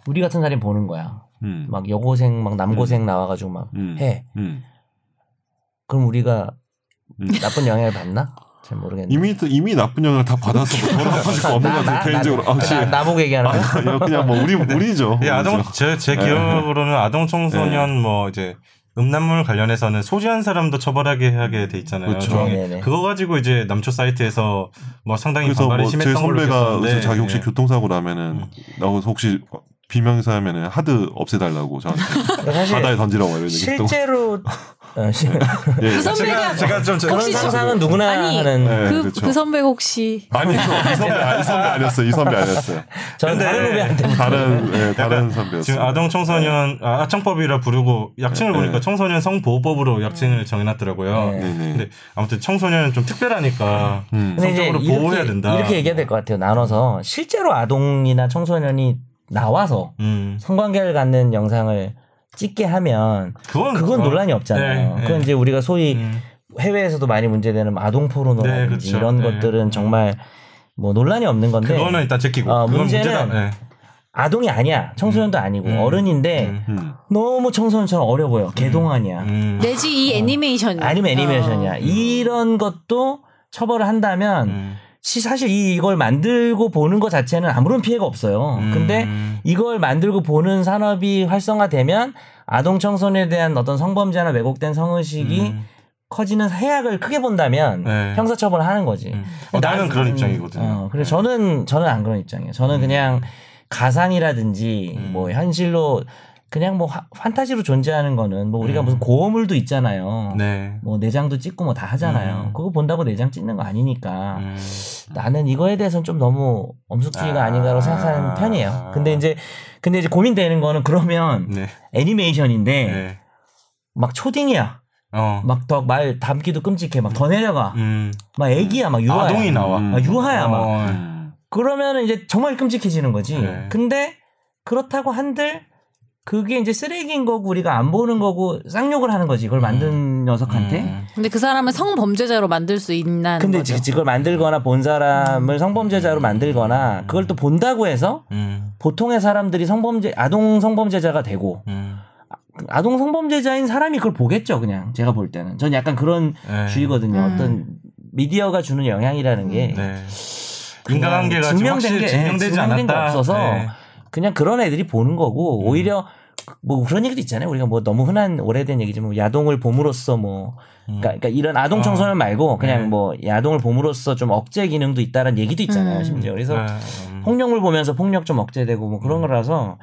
우리 같은 사람이 보는 거야. 음. 막 여고생 막 남고생 나와가지고 막 음. 해. 음. 그럼 우리가 음. 나쁜 영향을 받나? 잘 모르겠네. 이미 또 이미 나쁜 영향을 다 받아서 뭐 돌아가실 거 없는 것 같아요 개인적으로. 아, 혹시 나, 나보고 얘기하는 거야? 아니요, 그냥 뭐 우리 우리죠. 예, 아동 우리죠. 제, 제 네. 기억으로는 아동 청소년 뭐 이제 음란물 관련해서는 소지한 사람도 처벌하게 하게 돼 있잖아요. 그렇죠. 조항에. 네네. 그거 가지고 이제 남초 사이트에서 뭐 상당히 그래서 반발이 뭐제 심했던 걸로 선배가 기억하는데, 그래서 자기 혹시 예. 교통사고 나면은 나가서 혹시 비명사하면은 하드 없애달라고 저한테 바다에 던지라고 이런 얘기 했던 거. 실제로 예. 그 선배가 제가 좀 혹시 저- 상상은 누구나 아니, 하는 네, 그, 그렇죠. 그 선배가 혹시 아니 이 선배 아니, 이 선배 아니었어요. 이 선배 아니었어요. 저는 다른 후배한테 다른 예, 다른 선배였어요. 지금 아동 청소년 아, 아청법이라 부르고 약칭을 네. 보니까 청소년 성보호법으로 약칭을 정해놨더라고요. 네. 근데 아무튼 청소년은 좀 특별하니까 음. 성적으로 보호해야 이렇게, 된다. 이렇게 얘기해야 될 것 같아요. 나눠서 실제로 아동이나 청소년이 나와서 음. 성관계를 갖는 영상을 찍게 하면 그건 그건 어, 논란이 없잖아요. 네, 그건 네. 이제 우리가 소위 음. 해외에서도 많이 문제되는 아동 포르노라든지 네, 그렇죠. 이런 네. 것들은 정말 뭐 논란이 없는 건데 그거는 일단 제끼고 어, 그건 문제는 문제다. 네. 아동이 아니야. 청소년도 아니고 음. 어른인데 음. 음. 너무 청소년처럼 어려 보여. 개동안이야. 음. 내지 이 애니메이션 아니면 애니메이션이야. 어. 이런 것도 처벌을 한다면 음. 시- 사실 이- 이걸 만들고 보는 것 자체는 아무런 피해가 없어요. 음. 근데 이걸 만들고 보는 산업이 활성화되면 아동 청소년에 대한 어떤 성범죄나 왜곡된 성의식이 음. 커지는 해악을 크게 본다면 네. 형사처벌을 하는 거지. 음. 어, 나는 그런 입장이거든요. 어, 그래 네. 저는 저는 안 그런 입장이에요. 저는 그냥 가상이라든지 음. 뭐 현실로 그냥 뭐 화- 판타지로 존재하는 거는 뭐 우리가 음. 무슨 고어물도 있잖아요. 네. 뭐 내장도 찍고 뭐 다 하잖아요. 음. 그거 본다고 내장 찍는 거 아니니까. 음. 나는 이거에 대해서는 좀 너무 엄숙지가 아. 아~ 닌가라고 생각하는 편이에요. 근데 이제 근데 이제 고민되는 거는 그러면 네. 애니메이션인데 네. 막 초딩이야. 어. 막더 말 담기도 끔찍해. 막 더 내려가. 음. 막 애기야. 막 유아야. 아동이 나와. 음. 아, 유아야 막. 어. 음. 그러면 이제 정말 끔찍해지는 거지. 네. 근데 그렇다고 한들 그게 이제 쓰레기인 거고 우리가 안 보는 거고 쌍욕을 하는 거지. 그걸 만든 녀석한테. 음. 근데 그 사람을 성범죄자로 만들 수 있나는 근데 거죠. 그걸 만들거나 본 사람을 성범죄자로 만들거나 그걸 또 본다고 해서 음. 보통의 사람들이 성범죄 아동 성범죄자가 되고 음. 아동 성범죄자인 사람이 그걸 보겠죠 그냥 제가 볼 때는 전 약간 그런 네. 주의거든요 음. 어떤 미디어가 주는 영향이라는 게 네. 인간관계가 지금 증명된 게 증명되지 증명된 게 않았다. 없어서 네. 그냥 그런 애들이 보는 거고 음. 오히려 뭐 그런 얘기도 있잖아요 우리가 뭐 너무 흔한 오래된 얘기지만 뭐 야동을 봄으로써 뭐 음. 그러니까, 그러니까 이런 아동 어. 청소년 말고 그냥 네. 뭐 야동을 봄으로써 좀 억제 기능도 있다는 얘기도 있잖아요 음. 심지어 그래서 네. 음. 폭력물 보면서 폭력 좀 억제되고 뭐 그런 거라서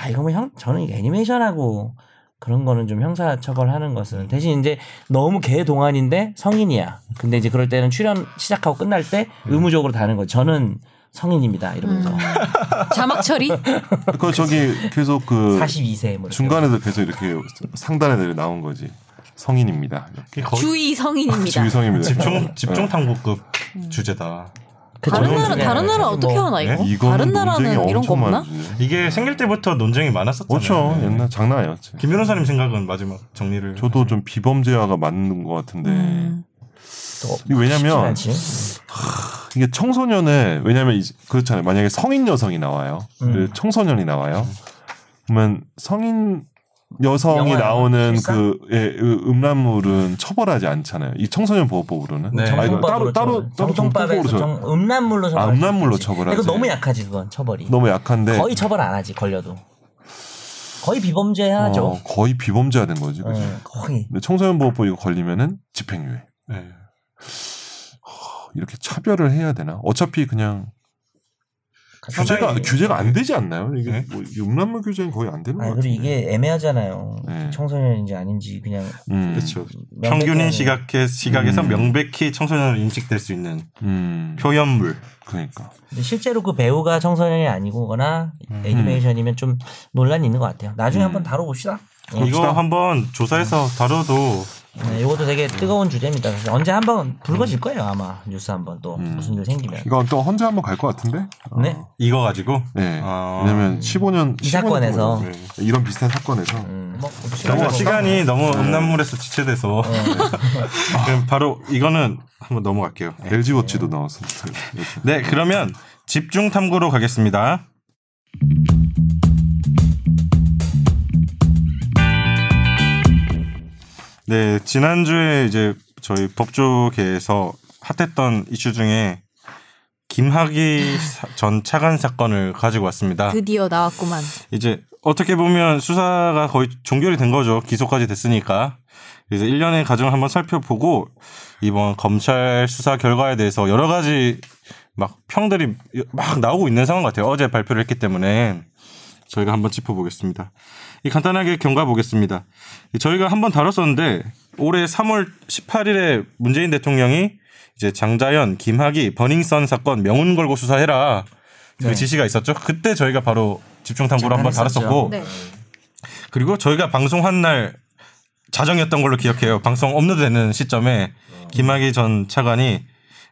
아 이거 뭐 형 저는 애니메이션하고 그런 거는 좀 형사 처벌하는 것은 대신 이제 너무 개 동안인데 성인이야. 근데 이제 그럴 때는 출연 시작하고 끝날 때 의무적으로 다는 거죠. 저는 성인입니다 이러면서 음. 자막 처리? 그 저기 계속 그 42세 뭐. 중간에도 계속 이렇게 상단에 나온 거지. 성인입니다. 그게 거의 주의 성인입니다. 주의성입니다. 집중 집중 네. 탐구급 주제다. 그쵸. 다른 나라 다른 나라 사실 어떻게 뭐 하나 이거? 네? 다른 나라는 이런 거 엄청 없나? 이게 생길 때부터 논쟁이 많았었잖아요. 그렇죠. 네. 옛날 장난 아니었지. 김 변호사님 생각은 마지막 정리를. 저도 좀 비범죄화가 맞는 것 같은데 음. 왜냐면 않지. 이게 청소년을 왜냐면 그렇잖아요. 만약에 성인 여성이 나와요. 음. 그리고 청소년이 나와요. 그러면 성인 여성이 영화야? 나오는? 그 예, 그 음란물은 처벌하지 않잖아요. 이 청소년 보호법으로는 네. 아, 이거 따로 따로 정통법으로 정. 음란물로 처벌. 아, 음란물로 처벌하지. 이거 너무 약하지 그건 처벌이. 너무 약한데 거의 처벌 안 하지 걸려도. 거의 비범죄하죠. 어, 거의 비범죄화 된 거지. 그죠? 어, 거의. 근데 청소년 보호법 이거 걸리면은 집행유예. 네. 이렇게 차별을 해야 되나? 어차피 그냥 규제가 규제가 안 되지 않나요? 이게 네? 뭐 음란물 규제는 거의 안 되는 같아요. 그리고 이게 애매하잖아요. 네. 청소년인지 아닌지 그냥 음. 그렇죠. 명백하게- 평균인 시각에, 시각에서 음. 명백히 청소년으로 인식될 수 있는 음. 표현물. 그러니까. 근데 실제로 그 배우가 청소년이 아니거나 음. 애니메이션이면 좀 논란이 있는 것 같아요. 나중에 음. 한번 다뤄봅시다. 이거 한번 조사해서 다뤄도 네, 이것도 되게 뜨거운 주제입니다. 그래서 언제 한번 불거질 거예요 아마 뉴스 한번 또 음. 무슨 일 생기면. 이건 또 헌재 한번 갈 것 같은데? 어. 네. 이거 가지고 네. 아. 왜냐면 15년 이 사건에서. 네. 이런 비슷한 사건에서 음, 뭐 저희가 시간이 너무 네. 음란물에서 지체돼서 그럼 바로 이거는 한번 넘어갈게요. 네. LG 워치도 나왔습니다. 네, 그러면 집중 탐구로 가겠습니다. 네, 지난주에 이제 저희 법조계에서 핫했던 이슈 중에 김학의 사- 전 차관 사건을 가지고 왔습니다. 드디어 나왔구만. 이제 어떻게 보면 수사가 거의 종결이 된 거죠. 기소까지 됐으니까. 그래서 1년의 과정을 한번 살펴보고 이번 검찰 수사 결과에 대해서 여러 가지 막 평들이 막 나오고 있는 상황 같아요. 어제 발표를 했기 때문에 저희가 한번 짚어보겠습니다. 이 간단하게 경과 보겠습니다. 저희가 한번 다뤘었는데 올해 3월 18일에 문재인 대통령이 이제 장자연, 김학의, 버닝썬 사건 명운 걸고 수사해라 그 네. 지시가 있었죠. 그때 저희가 바로 집중 잠깐 한번. 다뤘었고 네. 그리고 저희가 방송한 날 자정이었던 걸로 기억해요. 방송 업로드되는 시점에 김학의 전 차관이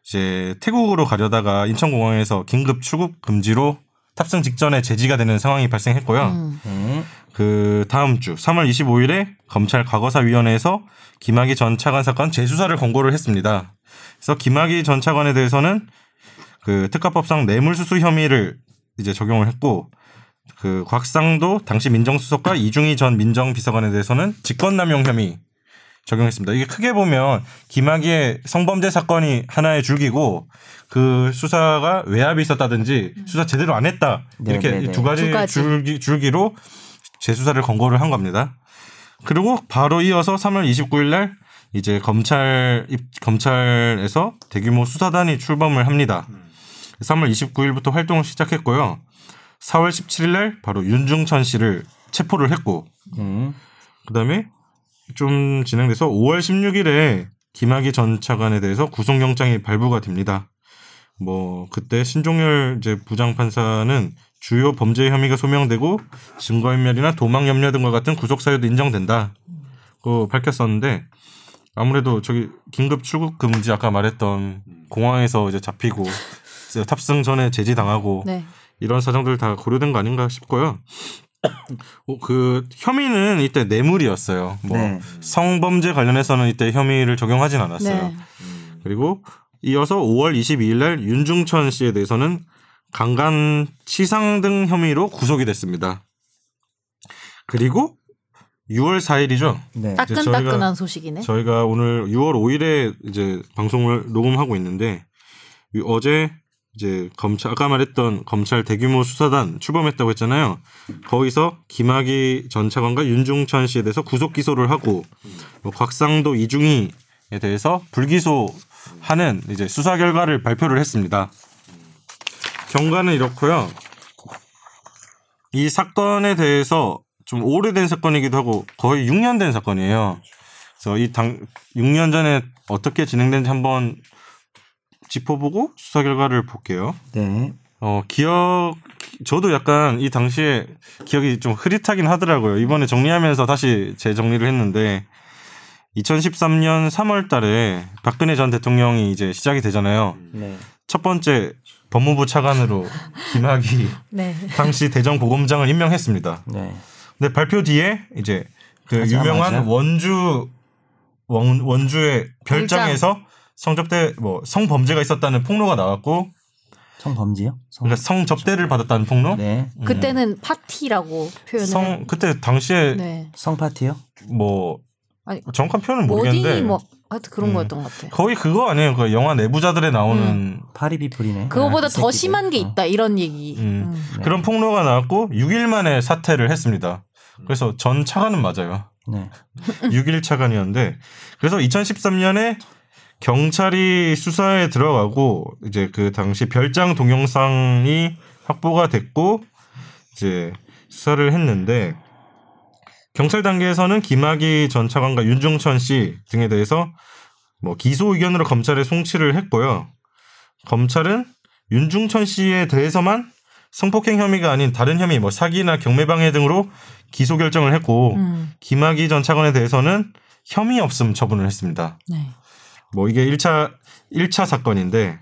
이제 태국으로 가려다가 인천공항에서 긴급 출국 금지로 탑승 직전에 제지가 되는 상황이 발생했고요. 음. 음. 그 다음 주 3월 25일에 검찰 과거사위원회에서 김학의 전 차관 사건 재수사를 권고를 했습니다. 그래서 김학의 전 차관에 대해서는 그 특가법상 뇌물수수 혐의를 이제 적용을 했고 그 곽상도 당시 민정수석과 이중희 전 민정비서관에 대해서는 직권남용 혐의 적용했습니다. 이게 크게 보면 김학의의 성범죄 사건이 하나의 줄기고 그 수사가 외압이 있었다든지 수사 제대로 안 했다 네, 이렇게 네, 네. 두 가지, 두 가지. 줄기 줄기로 재수사를 권고를 한 겁니다. 그리고 바로 이어서 3월 29일 날 이제 검찰 입- 검찰에서 대규모 수사단이 출범을 합니다. 3월 29일부터 활동을 시작했고요. 4월 17일 날 바로 윤중천 씨를 체포를 했고 음. 그다음에 좀 진행돼서 5월 16일에 김학의 전 차관에 대해서 구속영장이 발부가 됩니다. 뭐 그때 신종열 이제 부장판사는 주요 범죄 혐의가 소명되고 증거인멸이나 도망 염려 등과 같은 구속 사유도 인정된다. 고 밝혔었는데 아무래도 저기 긴급 출국 금지 아까 말했던 공항에서 이제 잡히고 탑승 전에 제지 당하고 네. 이런 사정들 다 고려된 거 아닌가 싶고요. 어, 그 혐의는 이때 뇌물이었어요. 뭐 네. 성범죄 관련해서는 이때 혐의를 적용하진 않았어요. 네. 그리고 이어서 5월 22일 날 윤중천 씨에 대해서는 강간 치상 등 혐의로 구속이 됐습니다. 그리고 6월 4일이죠. 네. 따끈따끈한 소식이네. 저희가 오늘 6월 5일에 이제 방송을 녹음하고 있는데 이- 어제 이제 검찰 아까 말했던 검찰 대규모 수사단 출범했다고 했잖아요. 거기서 김학의 전 차관과 윤중천 씨에 대해서 구속 기소를 하고 뭐 곽상도 이중희에 대해서 불기소하는 이제 수사 결과를 발표를 했습니다. 경과는 이렇고요. 이 사건에 대해서 좀 오래된 사건이기도 하고 거의 6년 된 사건이에요. 그래서 이 당 6년 전에 어떻게 진행된지 한번 짚어보고 수사 결과를 볼게요. 네. 어, 기억, 저도 약간 이 당시에 기억이 좀 흐릿하긴 하더라고요. 이번에 정리하면서 다시 재정리를 했는데 2013년 3월 달에 박근혜 전 대통령이 이제 시작이 되잖아요. 네. 첫 번째 법무부 차관으로 김학이 네. 당시 대전 고검장을 임명했습니다. 네. 근데 발표 뒤에 이제 그 하자마자? 유명한 원주 원, 원주의 별장에서 성접대 뭐 성범죄가 있었다는 폭로가 나왔고 성범죄요? 성... 그러니까 성접대를 받았다는 폭로. 네. 그때는 파티라고 표현을. 성 그때 당시에 네. 성파티요? 뭐 아니, 정확한 표현은 모르겠는데 어디 뭐 하여튼 그런 음. 거였던 것 같아. 거의 그거 아니에요. 그 영화 내부자들에 나오는 파리비풀이네. 그거보다 아, 더 새끼들. 심한 게 어. 있다 이런 얘기. 음. 음. 네. 그런 폭로가 나왔고 6일 만에 사퇴를 했습니다. 그래서 전 차관은 맞아요. 네. 6일 차관이었는데 그래서 2013년에 경찰이 수사에 들어가고 이제 그 당시 별장 동영상이 확보가 됐고 이제 수사를 했는데 경찰 단계에서는 김학의 전 차관과 윤중천 씨 등에 대해서 뭐 기소 의견으로 검찰에 송치를 했고요. 검찰은 윤중천 씨에 대해서만 성폭행 혐의가 아닌 다른 혐의 뭐 사기나 경매방해 등으로 기소 결정을 했고 음. 김학의 전 차관에 대해서는 혐의 없음 처분을 했습니다. 네. 뭐 이게 1차 1차 사건인데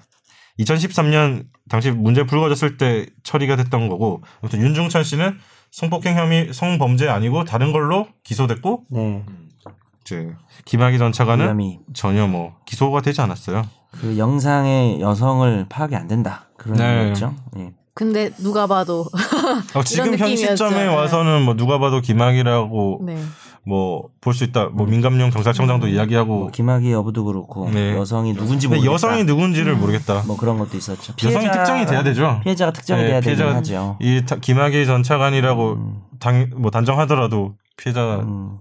2013년 당시 문제 불거졌을 때 처리가 됐던 거고 아무튼 윤중천 씨는 성폭행 혐의 성범죄 아니고 다른 걸로 기소됐고 네. 이제 김학의 전 차관은 위험이 전혀 뭐 기소가 되지 않았어요. 그 영상의 여성을 파악이 안 된다. 그런 네. 거죠. 예. 근데 누가 봐도 어, 지금 현. 시점에 네. 와서는 뭐 누가 봐도 김학이라고 네. 뭐 볼 수 있다. 뭐 민감용 경찰청장도 뭐 이야기하고 김학의 여부도 그렇고 네. 여성이 누군지 모르겠다. 여성이 누군지를 모르겠다. 뭐 그런 것도 있었죠. 여성이 피해자- 특정이 돼야 되죠. 피해자가 특정이 네, 돼야 되긴 피해자가 하죠. 이 타- 김학의 전 차관이라고 음, 당뭐 단정하더라도 피해자 음,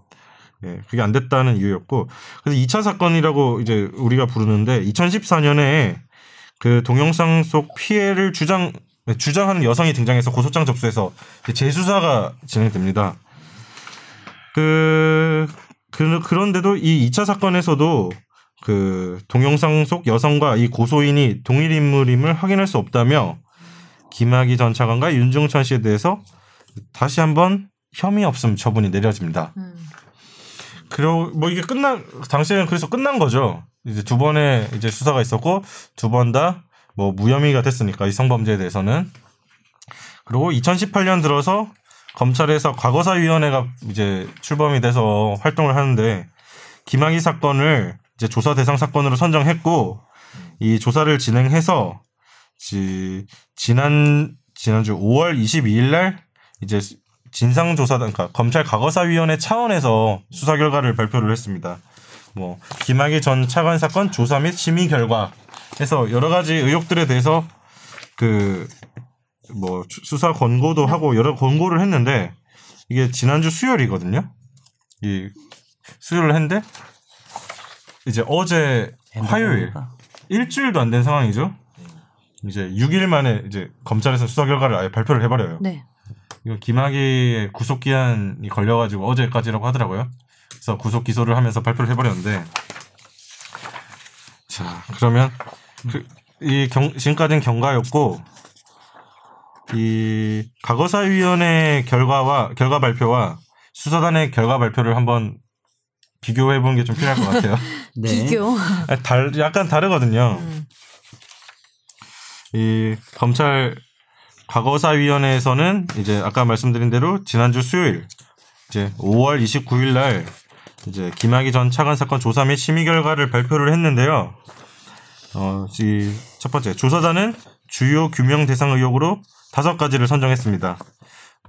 예, 그게 안 됐다는 이유였고 그래서 2차 사건이라고 이제 우리가 부르는데 2014년에 그 동영상 속 피해를 주장 주장하는 여성이 등장해서 고소장 접수해서 재수사가 진행됩니다. 그, 그 그런데도 이 2차 사건에서도 그 동영상 속 여성과 이 고소인이 동일 인물임을 확인할 수 없다며 김학의 전 차관과 윤중천 씨에 대해서 다시 한번 혐의 없음 처분이 내려집니다. 음. 그리고 뭐 이게 끝난 당시에는 그래서 끝난 거죠. 이제 두 번의 이제 수사가 있었고 두 번 다 뭐 무혐의가 됐으니까 이 성범죄에 대해서는 그리고 2018년 들어서 검찰에서 과거사위원회가 이제 출범이 돼서 활동을 하는데 김학의 사건을 이제 조사 대상 사건으로 선정했고 이 조사를 진행해서 지, 지난 지난주 5월 22일 날 이제 진상 조사단, 그러니까 검찰 과거사위원회 차원에서 수사 결과를 발표를 했습니다. 뭐 김학의 전 차관 사건 조사 및 심의 결과 해서 여러 가지 의혹들에 대해서 그 뭐 수사 권고도 하고 여러 권고를 했는데 이게 지난주 수요일이거든요. 이 수요일을 했는데 이제 어제 화요일 일주일도 안 된 상황이죠. 이제 6일 만에 이제 검찰에서 수사 결과를 아예 발표를 해버려요. 네. 이거 김학의 구속 기한이 걸려가지고 어제까지라고 하더라고요. 그래서 구속 기소를 하면서 발표를 해버렸는데 자 그러면 그, 이 경, 지금까지는 경과였고 이 과거사위원회 결과와 결과 발표와 수사단의 결과 발표를 한번 비교해 보는 게 좀 필요할 것 같아요. 네. 비교. 아, 달, 약간 다르거든요. 음. 이 검찰 과거사위원회에서는 이제 아까 말씀드린 대로 지난주 수요일 이제 5월 29일 날 이제 김학의 전 차관 사건 조사 및 심의 결과를 발표를 했는데요. 어, 이 첫 번째 조사단은 주요 규명 대상 의혹으로 다섯 가지를 선정했습니다.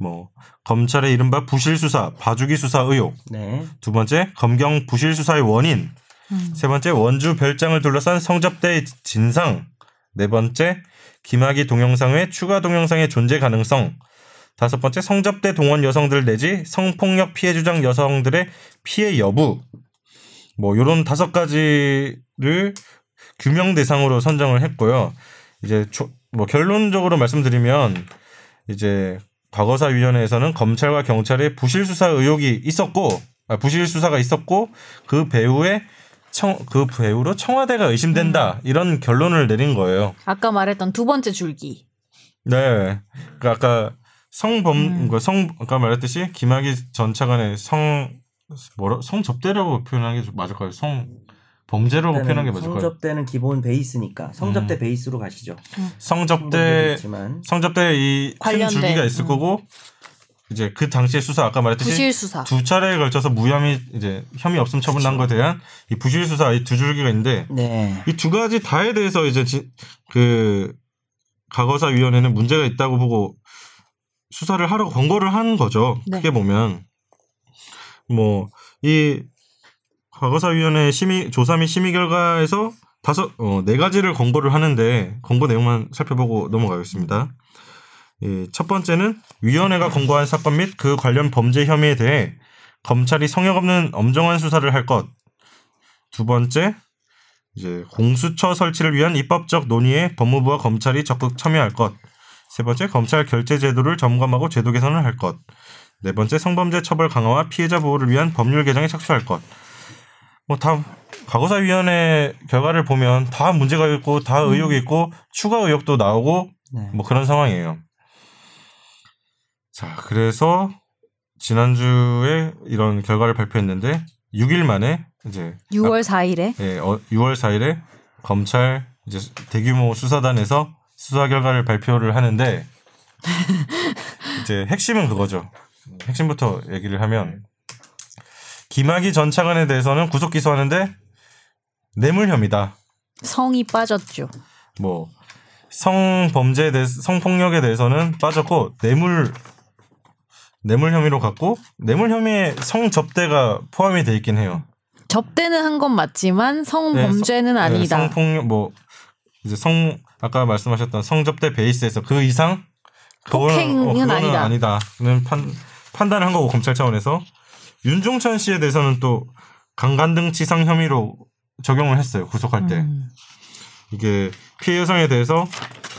뭐 검찰의 이른바 부실 수사, 봐주기 수사 의혹. 네. 두 번째 검경 부실 수사의 원인. 음. 세 번째 원주 별장을 둘러싼 성접대의 진상. 네 번째 김학의 동영상의 추가 동영상의 존재 가능성. 다섯 번째 성접대 동원 여성들 내지 성폭력 피해 주장 여성들의 피해 여부. 뭐 요런 다섯 가지를 규명 대상으로 선정을 했고요. 이제 조- 뭐 결론적으로 말씀드리면 이제 과거사위원회에서는 검찰과 경찰의 부실 수사 의혹이 있었고 아, 부실 수사가 있었고 그 배후에 청, 그 배후로 청와대가 의심된다 이런 결론을 내린 거예요. 아까 말했던 두 번째 줄기. 네, 그러니까 아까 성범, 음. 그성 아까 말했듯이 김학의 전 차관의 성 뭐라 성 접대라고 표현하는 게좀 맞을까요? 성 범죄라고 표현하는 게 맞을까요? 성접대는 기본 베이스니까 성접대 음. 베이스로 가시죠. 성접대 지만 성접대 이 큰 줄기가 있을 음. 거고 이제 그 당시에 수사 아까 말했듯이 부실 수사. 두 차례에 걸쳐서 무혐의 이제 혐의 없음 처분 난 거에 대한 이 부실 수사 이 두 줄기가 있는데 네. 이두 가지 다에 대해서 이제 지, 그 과거사 위원회는 문제가 있다고 보고 수사를 하라고 권고를 한 거죠. 네. 크게 보면 뭐 이 과거사 위원회 심의 조사 및 심의 결과에서 다섯 어, 네 가지를 권고를 하는데 권고 내용만 살펴보고 넘어가겠습니다. 예, 첫 번째는 위원회가 권고한 사건 및 그 관련 범죄 혐의에 대해 검찰이 성역 없는 엄정한 수사를 할 것. 두 번째, 이제 공수처 설치를 위한 입법적 논의에 법무부와 검찰이 적극 참여할 것. 세 번째 검찰 결제 제도를 점검하고 제도 개선을 할 것. 네 번째 성범죄 처벌 강화와 피해자 보호를 위한 법률 개정에 착수할 것. 뭐다 과거사위원회 결과를 보면 다 문제가 있고 다 의혹이 있고 추가 의혹도 나오고 네. 뭐 그런 상황이에요. 자, 그래서 지난주에 이런 결과를 발표했는데 6일 만에 이제 6월 4일에 예, 어, 6월 4일에 검찰 이제 대규모 수사단에서 수사 결과를 발표를 하는데 이제 핵심은 그거죠. 핵심부터 얘기를 하면 김학의 전 차관에 대해서는 구속 기소하는데 뇌물 혐의다. 성이 빠졌죠. 뭐 성범죄에 대해 성폭력에 대해서는 빠졌고 뇌물 뇌물 혐의로 갔고 뇌물 혐의에 성접대가 포함이 돼 있긴 해요. 접대는 한 건 맞지만 성범죄는 네, 성- 아니다. 네, 성폭력 뭐 이제 성 아까 말씀하셨던 성접대 베이스에서 그 이상 그거는- 폭행은 그거는 아니다. 아니다는 판 판단을 한 거고 검찰 차원에서 윤종천 씨에 대해서는 또 강간 등 치상 혐의로 적용을 했어요 구속할 때 음. 이게 피해 여성에 대해서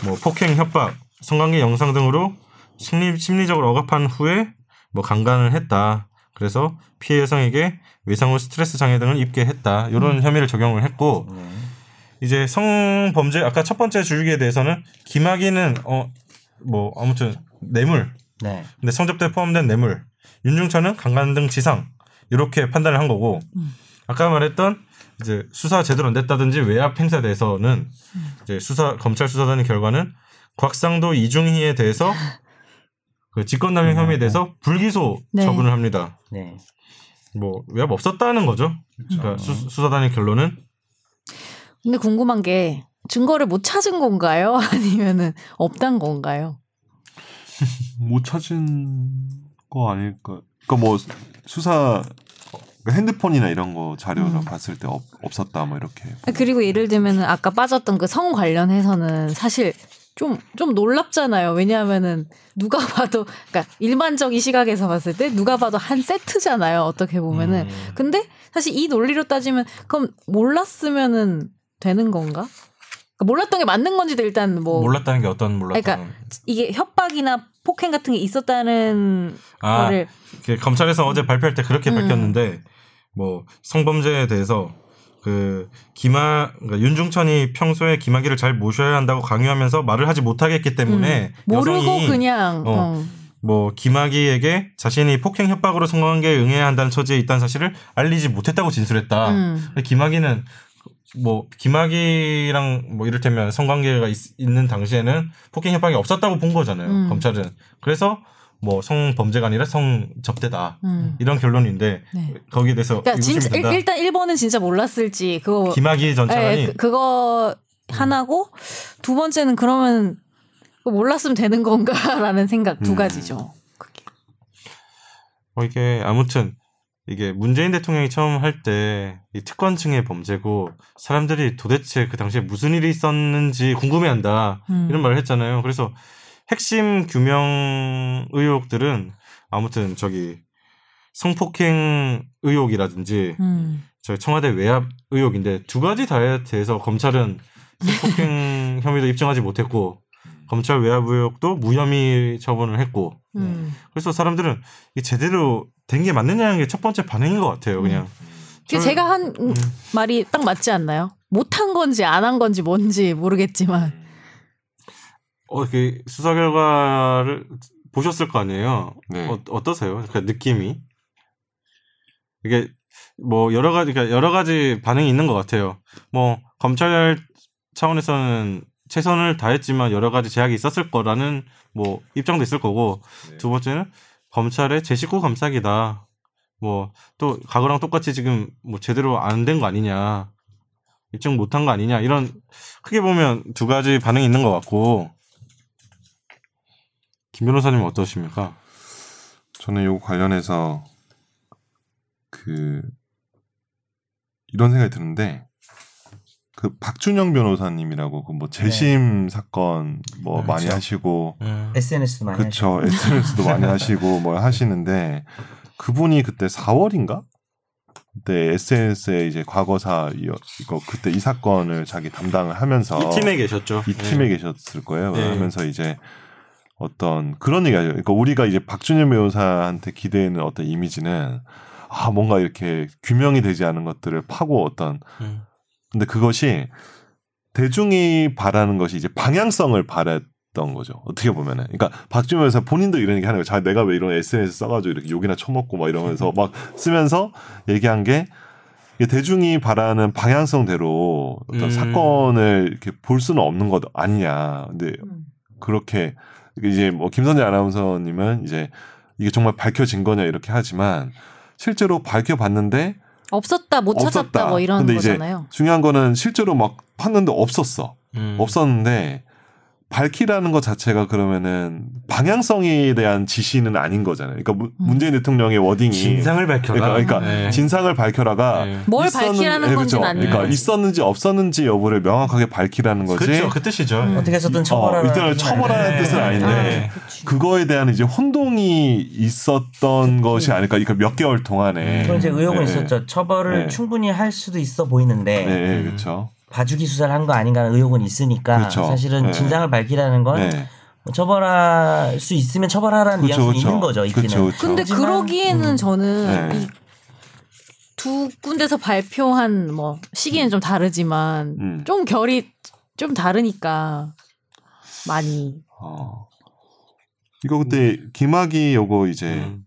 뭐 폭행 협박 성관계 영상 등으로 심리 심리적으로 억압한 후에 뭐 강간을 했다 그래서 피해 여성에게 외상후 스트레스 장애 등을 입게 했다 이런 음. 혐의를 적용을 했고 네. 이제 성범죄 아까 첫 번째 주의에 대해서는 김학의는 어 뭐 아무튼 뇌물 네. 근데 성접대 포함된 뇌물 윤중천은 강간 등 지상 이렇게 판단을 한 거고 음. 아까 말했던 이제 수사 제대로 안 됐다든지 외압 행사에 대해서는 이제 수사 검찰 수사단의 결과는 곽상도 이중희에 대해서 그 직권남용 혐의에 대해서 불기소 네. 처분을 합니다. 네. 뭐 외압 없었다는 거죠. 그러니까 수, 수사단의 결론은 근데 궁금한 게 증거를 못 찾은 건가요? 아니면은 없단 건가요? 못 찾은 거 아닐까? 그러니까 뭐 수사 그러니까 핸드폰이나 이런 거 자료를 음. 봤을 때 없, 없었다 뭐 이렇게. 그리고 예를 들면은 아까 빠졌던 그 성 관련해서는 사실 좀, 좀 놀랍잖아요. 왜냐하면은 누가 봐도, 그러니까 일반적인 시각에서 봤을 때 누가 봐도 한 세트잖아요. 어떻게 보면은. 음, 근데 사실 이 논리로 따지면 그럼 몰랐으면은 되는 건가? 그러니까 몰랐던 게 맞는 건지도 일단 뭐 몰랐다는 게 어떤 몰랐다는 그러니까 이게 협박이나 폭행 같은 게 있었다는 아, 거를 그 검찰에서 어제 발표할 때 그렇게 음. 밝혔는데 뭐 성범죄에 대해서 그 김하 그러니까 윤중천이 평소에 김학의를 잘 모셔야 한다고 강요하면서 말을 하지 못하게 했기 때문에 음, 모르고 여성이 그냥 어, 어. 뭐 김학의에게 자신이 폭행 협박으로 성관계에 응해야 한다는 처지에 있다는 사실을 알리지 못했다고 진술했다. 음. 김학의는 뭐 김학의랑 뭐 이를테면 성관계가 있, 는 당시에는 폭행 협박이 없었다고 본 거잖아요. 음. 검찰은 그래서 뭐 성범죄가 아니라 성접대다 음. 이런 결론인데 네. 거기에 대해서 그러니까 진짜 일, 든다. 일단 1번은 진짜 몰랐을지 그거 김학의 전 차관이 예, 그, 그거 하나고 두 번째는 그러면 몰랐으면 되는 건가라는 생각 두 음. 가지죠. 그게. 어, 이게 아무튼 이게 문재인 대통령이 처음 할 때 이 특권층의 범죄고 사람들이 도대체 그 당시에 무슨 일이 있었는지 궁금해한다 음. 이런 말을 했잖아요. 그래서 핵심 규명 의혹들은 아무튼 저기 성폭행 의혹이라든지 음. 저희 청와대 외압 의혹인데 두 가지 다에 대해서 검찰은 성폭행 혐의도 입증하지 못했고 검찰 외압 의혹도 무혐의 처분을 했고 음. 그래서 사람들은 제대로 된 게 맞느냐는 게 첫 번째 반응인 것 같아요. 그냥 그 저는- 제가 한 음, 말이 딱 맞지 않나요? 못한 건지 안 한 건지 뭔지 모르겠지만 어, 그 수사 결과를 보셨을 거 아니에요. 네. 어, 어떠세요? 그 느낌이 이게 뭐 여러 가지 그러니까 여러 가지 반응이 있는 것 같아요. 뭐 검찰 차원에서는 최선을 다했지만 여러 가지 제약이 있었을 거라는 뭐 입장도 있을 거고 두 번째는 검찰의 제 식구 감싸기다. 뭐 또 과거랑 똑같이 지금 뭐 제대로 안 된 거 아니냐 입증 못한 거 아니냐 이런 크게 보면 두 가지 반응이 있는 것 같고 김 변호사님 어떠십니까? 저는 요 관련해서 그 이런 생각이 드는데 그 박준영 변호사님이라고 그 뭐 재심 사건 뭐 아, 많이 그쵸. 하시고 SNS도 많이 하시고. 그쵸 SNS도 많이 하시고 뭐 하시는데 그분이 그때 4월인가 그때 SNS에 이제 과거사 이거 이거 그때 이 사건을 자기 담당을 하면서 이 팀에 계셨죠. 이 팀에 네. 계셨을 거예요. 네. 하면서 이제 어떤 그런 얘기하죠. 그러니까 우리가 이제 박준현 변호사한테 기대는 어떤 이미지는 아 뭔가 이렇게 규명이 되지 않은 것들을 파고 어떤 음. 근데 그것이 대중이 바라는 것이 이제 방향성을 바랬던 거죠. 어떻게 보면은. 그러니까 박준현 변호사 본인도 이런 얘기 하는 거예요. 자, 내가 왜 이런 SNS 써가지고 이렇게 욕이나 처먹고 막 이러면서 막 쓰면서 얘기한 게 이게 대중이 바라는 방향성대로 어떤 음. 사건을 이렇게 볼 수는 없는 것 아니냐. 근데 그렇게 이제 뭐 김선재 아나운서님은 이제 이게 정말 밝혀진 거냐 이렇게 하지만 실제로 밝혀봤는데 없었다 못 찾았다 없었다. 뭐 이런 근데 이제 거잖아요. 중요한 거는 실제로 막 봤는데 없었어. 음. 없었는데 밝히라는 것 자체가 그러면은 방향성에 대한 지시는 아닌 거잖아요. 그러니까 문- 문재인 대통령의 워딩이 진상을 밝혀라. 그러니까, 그러니까 네. 진상을 밝혀라가 네. 뭘 있었는- 밝히라는 네, 건지는 그렇죠. 아니에요. 그러니까 있었는지 없었는지 여부를 명확하게 밝히라는 거지. 그렇죠. 그 뜻이죠. 음. 어떻게 해서든 어, 처벌하라는 일단은 뜻은 처벌하는. 뜻은 아닌데 네. 그치. 그거에 대한 이제 혼동이 있었던 것이 아닐까. 그러니까 몇 개월 동안에. 그런 이제 의혹은 네. 있었죠. 처벌을 네. 충분히 할 수도 있어 보이는데 네, 네, 그렇죠. 봐주기 수사를 한 거 아닌가 하는 의혹은 있으니까 그렇죠. 사실은 네. 진상을 밝히라는 건 네. 뭐 처벌할 수 있으면 처벌하라는 그렇죠, 그렇죠. 있는 거죠. 있기는. 그렇죠, 그렇죠. 근데 그러기에는 음. 저는 네. 이두 군데서 발표한 뭐 시기는 좀 다르지만 음. 좀 결이 좀 다르니까 많이 어. 이거 그때 김학의 요거 이제 음.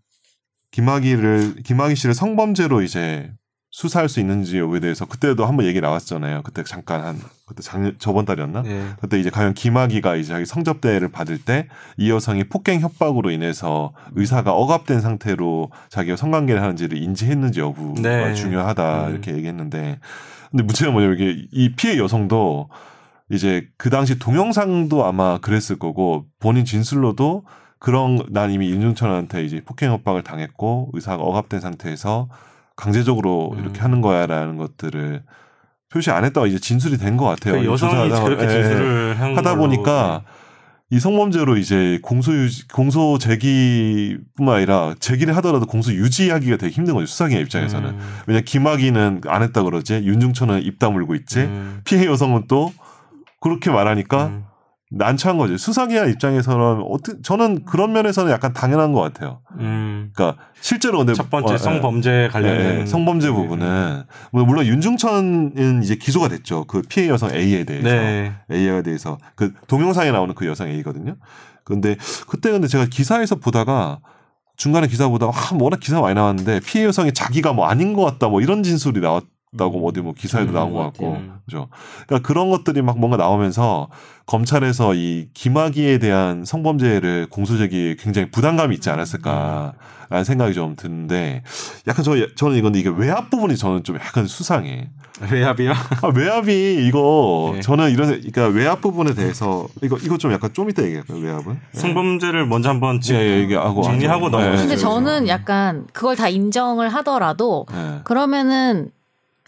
김학의를 김학의 씨를 성범죄로 이제 수사할 수 있는지 여부에 대해서 그때도 한번 얘기 나왔잖아요. 그때 잠깐 한 그때 작년 저번 달이었나? 네. 그때 이제 과연 김학의가 이제 자기 성접대를 받을 때 이 여성이 폭행 협박으로 인해서 의사가 억압된 상태로 자기가 성관계를 하는지를 인지했는지 여부가 네. 중요하다 음. 이렇게 얘기했는데 근데 문제가 뭐냐면 이게 이 피해 여성도 이제 그 당시 동영상도 아마 그랬을 거고 본인 진술로도 그런 난 이미 윤중천한테 이제 폭행 협박을 당했고 의사가 억압된 상태에서 강제적으로 음. 이렇게 하는 거야라는 것들을 표시 안 했다가 이제 진술이 된 것 같아요. 그 여성이. 그렇게 예, 예. 진술을 한 하다. 보니까 이 성범죄로 이제 공소 유지, 공소 제기뿐만 아니라 제기를 하더라도 공소 유지하기가 되게 힘든 거죠 수사기관 입장에서는 음. 왜냐 김학의는 안 했다 그러지 윤중천은 입 다물고 있지 음. 피해 여성은 또 그렇게 말하니까 음. 난처한 거죠 수사기관 입장에서는 어떻게 저는 그런 면에서는 약간 당연한 것 같아요 음. 그러니까 실제로 근데 첫 번째 어, 예. 성범죄 관련된 네, 성범죄 부분은 뭐 물론 윤중천은 이제 기소가 됐죠 그 피해 여성 A에 대해서 네. A에 대해서 그 동영상에 나오는 그 여성 A거든요. 근데 그때 근데 제가 기사에서 보다가 중간에 기사 보다가 아, 워낙 기사 많이 나왔는데 피해 여성이 자기가 뭐 아닌 것 같다 뭐 이런 진술이 나왔 다고 뭐 어디 뭐 기사에도 음, 나온 것것 같고. 그죠. 그러니까 그런 것들이 막 뭔가 나오면서 검찰에서 이 김학의에 대한 성범죄를 공소제기 굉장히 부담감이 있지 않았을까라는 생각이 좀 드는데 약간 저 저는 이건데 이게 외압 부분이 저는 좀 약간 수상해. 외압이요? 아, 외압이 이거 네. 저는 이런 그러니까 외압 부분에 대해서 이거 이거 좀 약간 좀 이따 얘기할까요 외압은? 성범죄를 먼저 한번 지- 예, 예, 얘기하고 정리하고 하죠. 넘어가시죠. 근데 예, 저는 약간 그걸 다 인정을 하더라도 예, 그러면은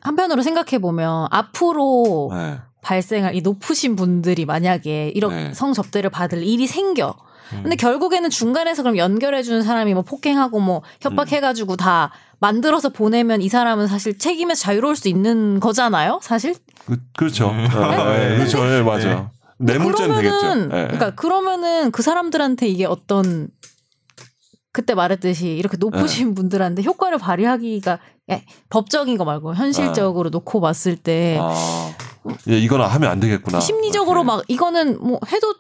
한편으로 생각해 보면 앞으로 예, 발생할 이 높으신 분들이 만약에 이런 네. 성접대를 받을 일이 생겨. 음. 근데 결국에는 중간에서 그럼 연결해 주는 사람이 뭐 폭행하고 뭐 협박해 가지고 다 만들어서 보내면 이 사람은 사실 책임에서 자유로울 수 있는 거잖아요. 사실. 그, 그렇죠. 음. 아, 예, 그렇죠. 예, 맞아요. 뇌물죄는 되겠죠. 그러면은 예. 그러니까 그러면은 그 사람들한테 이게 어떤 그때 말했듯이 이렇게 높으신 분들한테 효과를 발휘하기가 예, 법적인 거 말고 현실적으로 놓고 봤을 때 아, 예, 이건 하면 안 되겠구나. 심리적으로 이렇게. 막 이거는 뭐 해도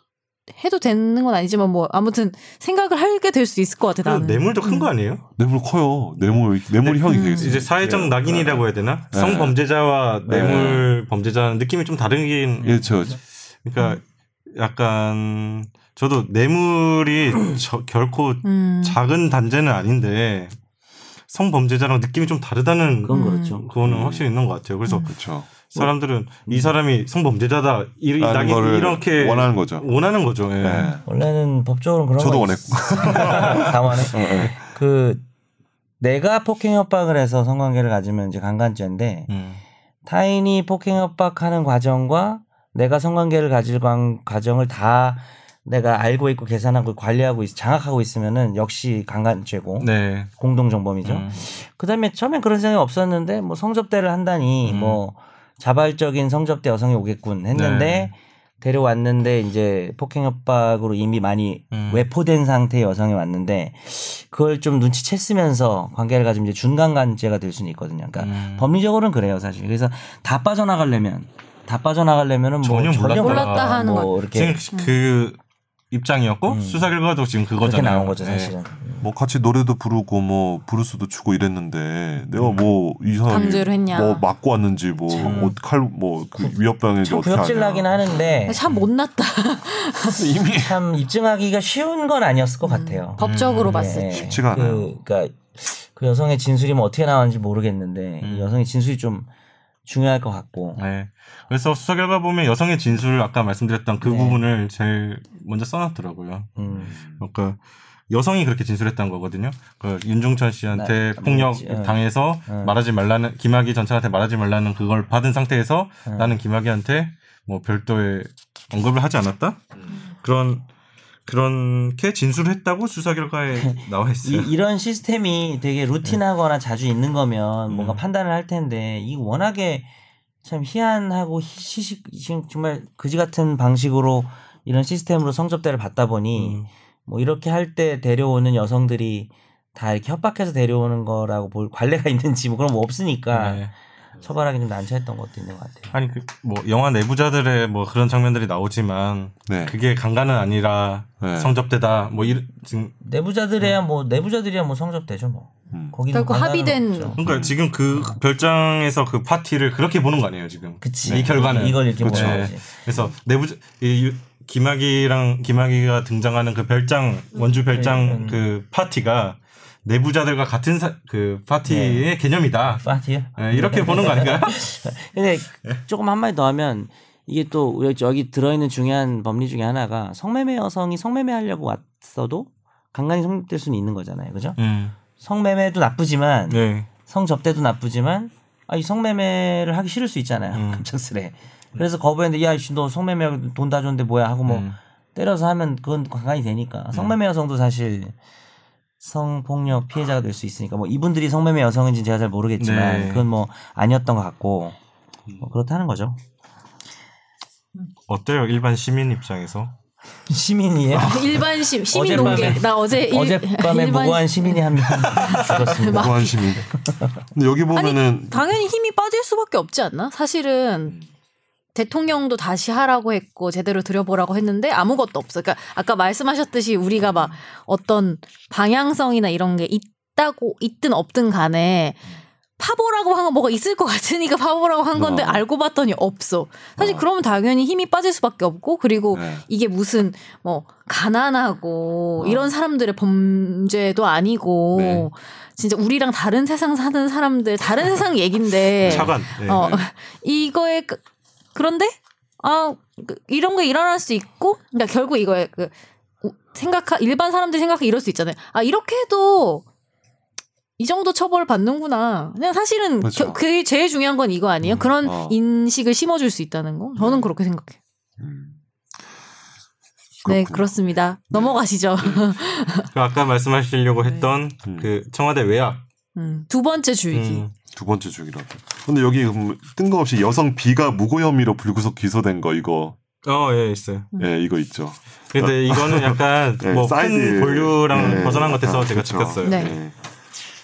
해도 되는 건 아니지만 뭐 아무튼 생각을 하게 될 수 있을 것 같아 그 나는. 뇌물도 큰 음. 거 아니에요? 뇌물 커요. 뇌물 뇌물 형이 음. 되겠어요. 이제 사회적 낙인이라고 해야 되나? 네. 성범죄자와 네. 뇌물 범죄자는 느낌이 좀 다르긴. 예, 저 그러니까 약간 저도 뇌물이 저- 결코 음. 작은 단죄는 아닌데 성범죄자랑 느낌이 좀 다르다는 그건 음. 그렇죠. 그거는 음. 확실히 있는 것 같아요. 그래서 그렇죠. 사람들은 이 사람이 성범죄자다 이, 이렇게 원하는 거죠. 원하는 거죠. 예. 예. 원래는 법적으로 그런 저도 거 원했고. 다만에 어, 예. 그 내가 폭행 협박을 해서 성관계를 가지면 이제 강간죄인데 음. 타인이 폭행 협박하는 과정과 내가 성관계를 가질 관- 과정을 다 내가 알고 있고 계산하고 관리하고 있, 장악하고 있으면은 역시 강간죄고 네. 공동정범이죠. 음. 그다음에 처음엔 그런 생각이 없었는데 뭐 성접대를 한다니 음. 뭐 자발적인 성접대 여성이 오겠군 했는데 네. 데려왔는데 이제 폭행 협박으로 이미 많이 음. 외포된 상태의 여성이 왔는데 그걸 좀 눈치챘으면서 관계를 가지면 이제 중간간죄가 될 수는 있거든요. 그러니까 음. 법리적으로는 그래요, 사실. 그래서 다 빠져나가려면 다 빠져나가려면은 뭐 전혀 몰랐다. 몰랐다 하는 뭐 이렇게 지금 그 입장이었고 음. 수사 결과도 지금 그렇게 그거잖아요. 나온 거죠, 네. 사실은. 뭐 같이 노래도 부르고 뭐 브루스도 추고 이랬는데 내가 뭐이 사람이 강제로 했냐. 뭐 맞고 왔는지 뭐칼뭐 그 위협당했는지 참 어떻게 구역질 나긴. 하는데 참 못났다. 이미 참 입증하기가 쉬운 건 아니었을 것 같아요. 법적으로 음. 봤을 네. 때. 쉽지가 않아요. 그, 그러니까 그 여성의 진술이 뭐 어떻게 나왔는지 모르겠는데 음. 이 여성의 진술이 좀 중요할 것 같고 네. 그래서 수사 결과 보면 여성의 진술 아까 말씀드렸던 그 네. 부분을 제일 먼저 써놨더라고요. 음. 그러니까 여성이 그렇게 진술했던 거거든요. 그 윤중천 씨한테 나- 폭력 모르겠지. 응. 당해서 응. 말하지 말라는 김학의 전차한테 말하지 말라는 그걸 받은 상태에서 응. 나는 김학의한테 뭐 별도의 언급을 하지 않았다. 그런 그렇게 진술을 했다고 수사 결과에 나와 있어요. 이, 이런 시스템이 되게 루틴하거나 자주 있는 거면 뭔가 음. 판단을 할 텐데 이 워낙에 참 희한하고 지금 정말 그지 같은 방식으로 이런 시스템으로 성접대를 받다 보니 음. 뭐 이렇게 할 때 데려오는 여성들이 다 이렇게 협박해서 데려오는 거라고 볼 관례가 있는지 뭐 그런 거 없으니까 네. 처벌하기 좀 난처했던 것도 있는 것 같아요. 아니 그 뭐 영화 내부자들의 뭐 그런 장면들이 나오지만 네. 그게 강간은 아니라 네. 성접대다 뭐 이, 지금 내부자들이야 뭐 내부자들이야 뭐 성접대죠 뭐. 음. 거기는 결국 합의된- 없죠. 그러니까 지금 그 별장에서 그 파티를 그렇게 보는 거 아니에요 지금 그치. 이 결과는 이걸 이렇게 그쵸. 보는 네. 거지. 그래서 내부 이 유- 김학이랑 김학이가 등장하는 그 별장 원주 별장 음. 그 파티가 내부자들과 같은 사- 그 파티의 개념이다. 파티요? 네, 이렇게 보는 거 아닌가요? 근데 조금 한마디 더 하면 이게 또 우리 여기 들어있는 중요한 법리 중에 하나가 성매매 여성이 성매매 하려고 왔어도 강간이 성립될 수는 있는 거잖아요. 그죠? 음, 성매매도 나쁘지만 네. 성접대도 나쁘지만 아, 이 성매매를 하기 싫을 수 있잖아요. 음. 갑작스레. 그래서 거부했는데 야, 씨, 너 성매매 돈 다 줬는데 뭐야 하고 뭐 음. 때려서 하면 그건 강간이 되니까 성매매 여성도 사실 성폭력 피해자가 될 수 있으니까 뭐 이분들이 성매매 여성인지 제가 잘 모르겠지만 네. 그건 뭐 아니었던 것 같고 뭐 그렇다는 거죠. 어때요 일반 시민 입장에서? 시민이에요. 일반 시, 시민 농계. 나 어제 일- 어젯밤에 일반 무고한 시민이 한 명 죽었습니다. 무한 시민. 근데 여기 보면은 당연히 힘이 빠질 수밖에 없지 않나? 사실은 대통령도 다시 하라고 했고 제대로 들여보라고 했는데 아무것도 없어. 그러니까 아까 말씀하셨듯이 우리가 막 어떤 방향성이나 이런 게 있다고 있든 없든 간에 파보라고 한 건 뭐가 있을 것 같으니까 파보라고 한 건데 어. 알고 봤더니 없어. 사실 어. 그러면 당연히 힘이 빠질 수밖에 없고 그리고 네. 이게 무슨 뭐 가난하고 어. 이런 사람들의 범죄도 아니고 네. 진짜 우리랑 다른 세상 사는 사람들 다른 세상 얘긴데 차관. 네. 어 이거에 그, 그런데 아 그, 이런 거 일어날 수 있고 그러니까 결국 이거에 그 우- 생각하 일반 사람들이 생각해 이럴 수 있잖아요. 아 이렇게 해도 이 정도 처벌 받는구나. 그냥 사실은 그렇죠. 겨- 그게 제일 중요한 건 이거 아니에요? 그런 어. 인식을 심어줄 수 있다는 거. 저는 네. 그렇게 생각해요. 음. 네. 그렇습니다. 넘어가시죠. 그 아까 말씀하시려고 했던 음. 그 청와대 외압. 음, 두 번째 주의기. 음, 두 번째 주기라고. 근데 여기 음, 뜬금없이 여성 B가 무고 혐의로 불구속 기소된 거 이거 어, 예, 있어요. 예 이거 있죠. 근데 이거는 약간 네, 뭐 사이드. 큰 본류랑 네, 벗어난 것 같아서 제가 그렇죠. 제꼈어요. 네. 예.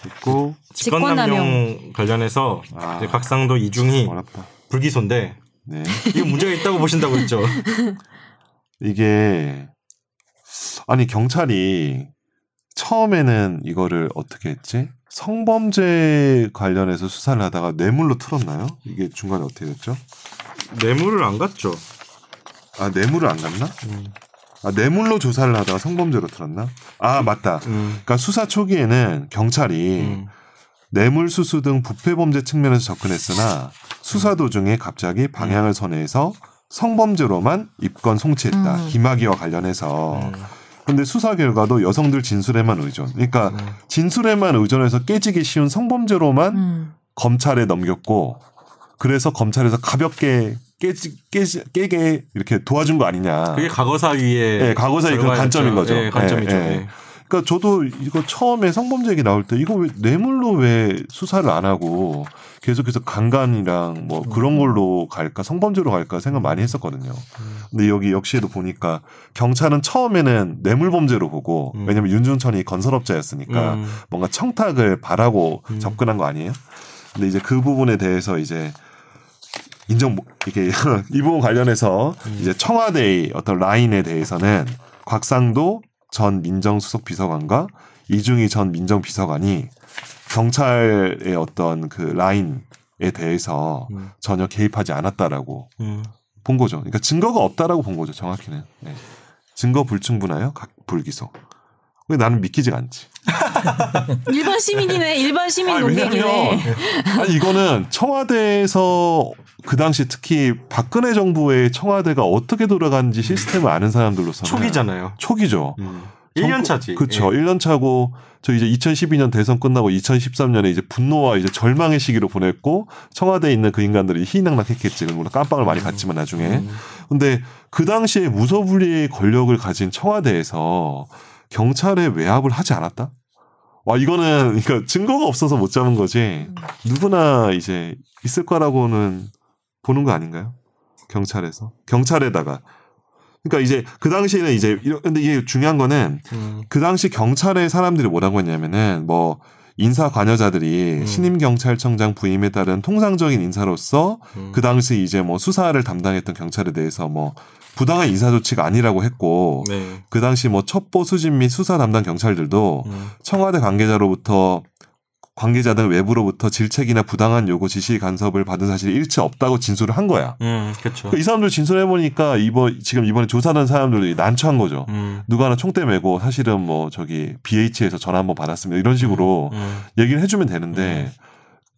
있고 직권남용 관련해서 아. 곽상도 입증이 어렵다. 불기소인데 네. 이거 문제가 있다고 보신다고 했죠. 이게 아니 경찰이 처음에는 이거를 어떻게 했지? 성범죄 관련해서 수사를 하다가 뇌물로 틀었나요? 이게 중간에 어떻게 됐죠? 뇌물을 안 갔죠. 아 뇌물을 안 갔나? 아 뇌물로 조사를 하다가 성범죄로 틀었나? 아 맞다. 음. 그러니까 수사 초기에는 경찰이 음. 뇌물 수수 등 부패 범죄 측면에서 접근했으나 수사 도중에 갑자기 방향을 선회해서 성범죄로만 입건 송치했다. 음. 김학의와 관련해서. 음. 근데 수사 결과도 여성들 진술에만 의존. 그러니까 음. 진술에만 의존해서 깨지기 쉬운 성범죄로만 음. 검찰에 넘겼고 그래서 검찰에서 가볍게 깨지, 깨지, 깨게 이렇게 도와준 거 아니냐. 그게 과거사 위에 예, 과거사의 그. 관점인 거죠. 예, 관점이죠. 예. 그러니까 저도 이거 처음에 성범죄 얘기 나올 때 이거 왜 뇌물로 왜 수사를 안 하고 계속해서 강간이랑 뭐 그런 걸로 갈까 성범죄로 갈까 생각 많이 했었거든요. 근데 여기 역시에도 보니까 경찰은 처음에는 뇌물 범죄로 보고 음. 왜냐면 윤중천이 건설업자였으니까 음. 뭔가 청탁을 바라고 음. 접근한 거 아니에요? 근데 이제 그 부분에 대해서 이제 인정 못- 이게 이 부분 관련해서 음. 이제 청와대의 어떤 라인에 대해서는 곽상도 전 민정수석 비서관과 이중희 전 민정비서관이 경찰의 어떤 그 라인에 대해서 음. 전혀 개입하지 않았다라고 음. 본 거죠. 그러니까 증거가 없다라고 본 거죠. 정확히는 네. 증거 불충분하여 각 불기소. 근데 나는 믿기지가 않지. 일반 시민이네. 일반 시민 아니, 농객이네. 아니 이거는 청와대에서 그 당시 특히 박근혜 정부의 청와대가 어떻게 돌아가는지 시스템을 아는 사람들로서는 초기잖아요. 초기죠. 음. 1년 차지. 그렇죠. 예. 1년 차고 저 이제 2012년 대선 끝나고 2013년에 이제 분노와 이제 절망의 시기로 보냈고 청와대에 있는 그 인간들이 희낙낙했겠지. 물론 깜빵을 많이 갔지만 나중에. 음. 근데 그 당시에 무소불위의 권력을 가진 청와대에서 경찰에 외압을 하지 않았다? 와 이거는 그러니까 증거가 없어서 못 잡은 거지. 누구나 이제 있을 거라고는 보는 거 아닌가요? 경찰에서 경찰에다가 그러니까 이제 그 당시에는 이제 이런 근데 이게 중요한 거는 음. 그 당시 경찰의 사람들이 뭐라고 했냐면은 뭐 인사 관여자들이 음. 신임 경찰청장 부임에 따른 통상적인 인사로서 음. 그 당시 이제 뭐 수사를 담당했던 경찰에 대해서 뭐 부당한 인사 조치가 아니라고 했고 네. 그 당시 뭐 첩보 수집 및 수사 담당 경찰들도 음. 청와대 관계자로부터 관계자 등 외부로부터 질책이나 부당한 요구 지시 간섭을 받은 사실이 일체 없다고 진술을 한 거야. 음. 그렇죠. 이 사람들 진술해 보니까 이번 지금 이번에 조사된 사람들이 난처한 거죠. 음. 누가 하나 총대 메고 사실은 뭐 저기 BH에서 전화 한번 받았습니다. 이런 식으로 음. 얘기를 해주면 되는데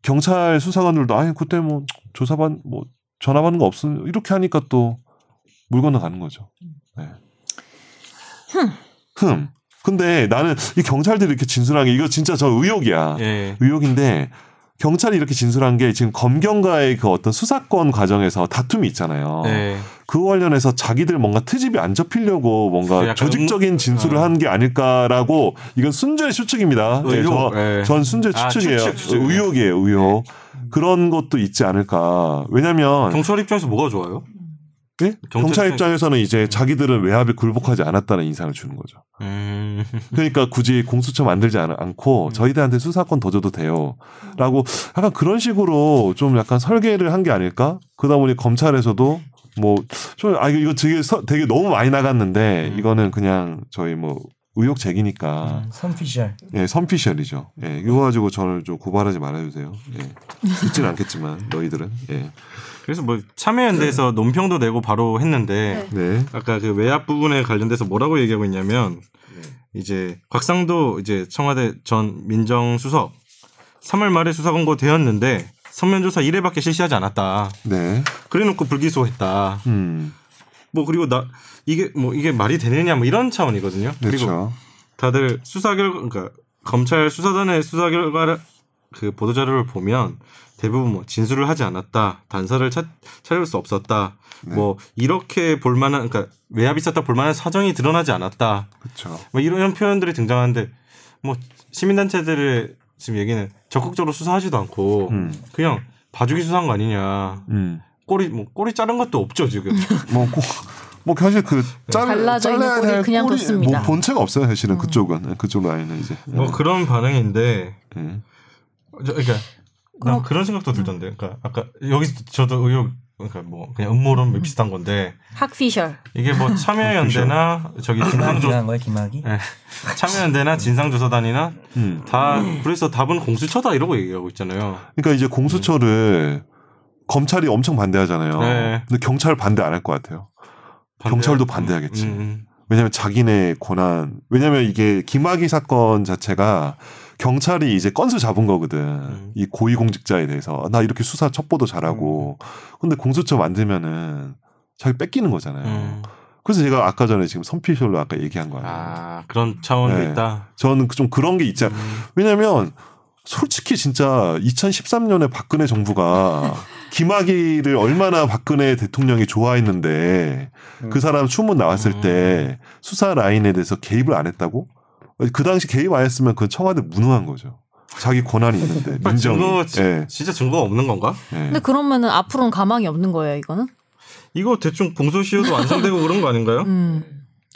경찰 수사관들도 아니 그때 뭐 조사받 뭐 전화 받는 거 없음 이렇게 하니까 또 물 건너가는 거죠. 네. 흠. 근데 나는 이 경찰들이 이렇게 진술한 게 이거 진짜 저 의혹이야. 예. 의혹인데 경찰이 이렇게 진술한 게 지금 검경과의 그 어떤 수사권 과정에서 다툼이 있잖아요. 네. 그 관련해서 자기들 뭔가 트집이 안 잡히려고 뭔가 조직적인 진술을 어. 한게 아닐까라고 이건 순전히 추측입니다. 네, 의혹. 저, 예. 전 순전 아, 추측이에요. 추측, 추측. 의혹이에요, 의혹. 그런 것도 있지 않을까. 왜냐면 경찰 입장에서 뭐가 좋아요? 예? 경찰 경찰 입장- 입장에서는 이제 자기들은 외압에 굴복하지 않았다는 인상을 주는 거죠. 음. 그러니까 굳이 공수처 만들지 않, 않고 저희들한테 수사권 더 줘도 돼요. 라고 약간 그런 식으로 좀 약간 설계를 한 게 아닐까? 그러다 보니 검찰에서도 뭐, 좀, 아, 이거, 되게, 서- 되게 너무 많이 나갔는데 음. 이거는 그냥 저희 뭐 의혹 제기니까 음, 선피셜. 예, 선피셜이죠. 예, 이거 가지고 저를 좀 고발하지 말아주세요. 예. 듣지는 않겠지만 너희들은. 예. 그래서 뭐 참여연대에서 논평도 내고 바로 했는데 네. 아까 그 외압 부분에 관련돼서 뭐라고 얘기하고 있냐면 네. 이제 곽상도 이제 청와대 전 민정수석 3월 말에 수사 권고되었는데 서면 조사 1회밖에 실시하지 않았다. 네. 그래놓고 불기소했다. 음. 뭐 그리고 나 이게 뭐 이게 말이 되느냐 뭐 이런 차원이거든요. 그리고 그렇죠. 다들 수사 결과 그러니까 검찰 수사단의 수사 결과를 그 보도 자료를 보면 대부분 뭐 진술을 하지 않았다, 단서를 찾, 찾을 수 없었다, 네. 뭐 이렇게 볼만한 그러니까 외압이 있었다 볼만한 사정이 드러나지 않았다, 그렇죠. 뭐 이런 표현들이 등장하는데 뭐 시민단체들의 지금 얘기는 적극적으로 수사하지도 않고 음. 그냥 봐주기 수사한 거 아니냐, 음. 꼬리 뭐 꼬리 자른 것도 없죠 지금. 뭐, 고- 뭐 사실 그 잘, 잘라져 있는 꼬리 될 그냥 꼬리 뒀습니다. 뭐 본체가 없어요 사실은 그쪽은 네, 그쪽 라인은 이제. 뭐 그런 반응인데 예. 저, 그러니까 난 그럼- 그런 생각도 들던데. 그러니까 아까 여기 저도 의혹 그러니까 뭐 그냥 음모론 뭐 비슷한 건데 학피셜. 이게 뭐 참여연대나 저기 진상조 거야 김학이? 예. 참여연대나 진상조사단이나 음. 다 그래서 답은 공수처다 이러고 얘기하고 있잖아요. 그러니까 이제 공수처를 검찰이 엄청 반대하잖아요. 네. 근데 경찰 반대 안 할 것 같아요. 경찰도 반대하겠지. 음, 음. 왜냐하면 자기네 권한. 왜냐하면 이게 김학의 사건 자체가 경찰이 이제 건수 잡은 거거든. 음. 이 고위공직자에 대해서 나 이렇게 수사 첩보도 잘하고. 근데 공수처 만들면은 자기 뺏기는 거잖아요. 음. 그래서 제가 아까 전에 지금 선피셜로 아까 얘기한 거예요. 아 그런 차원도 네. 있다. 저는 좀 그런 게 있지 않. 음. 왜냐면 솔직히 진짜 2013년에 박근혜 정부가 김학의를 얼마나 박근혜 대통령이 좋아했는데 그 사람 추문 나왔을 음. 때 수사 라인에 대해서 개입을 안 했다고? 그 당시 개입 안 했으면 그 청와대 무능한 거죠. 자기 권한이 있는데 민정이. 증거 지- 예, 진짜 증거가 없는 건가? 예. 근데 그러면은 앞으로는 가망이 없는 거예요, 이거는? 이거 대충 공소시효도 완성되고 그런 거 아닌가요? 음.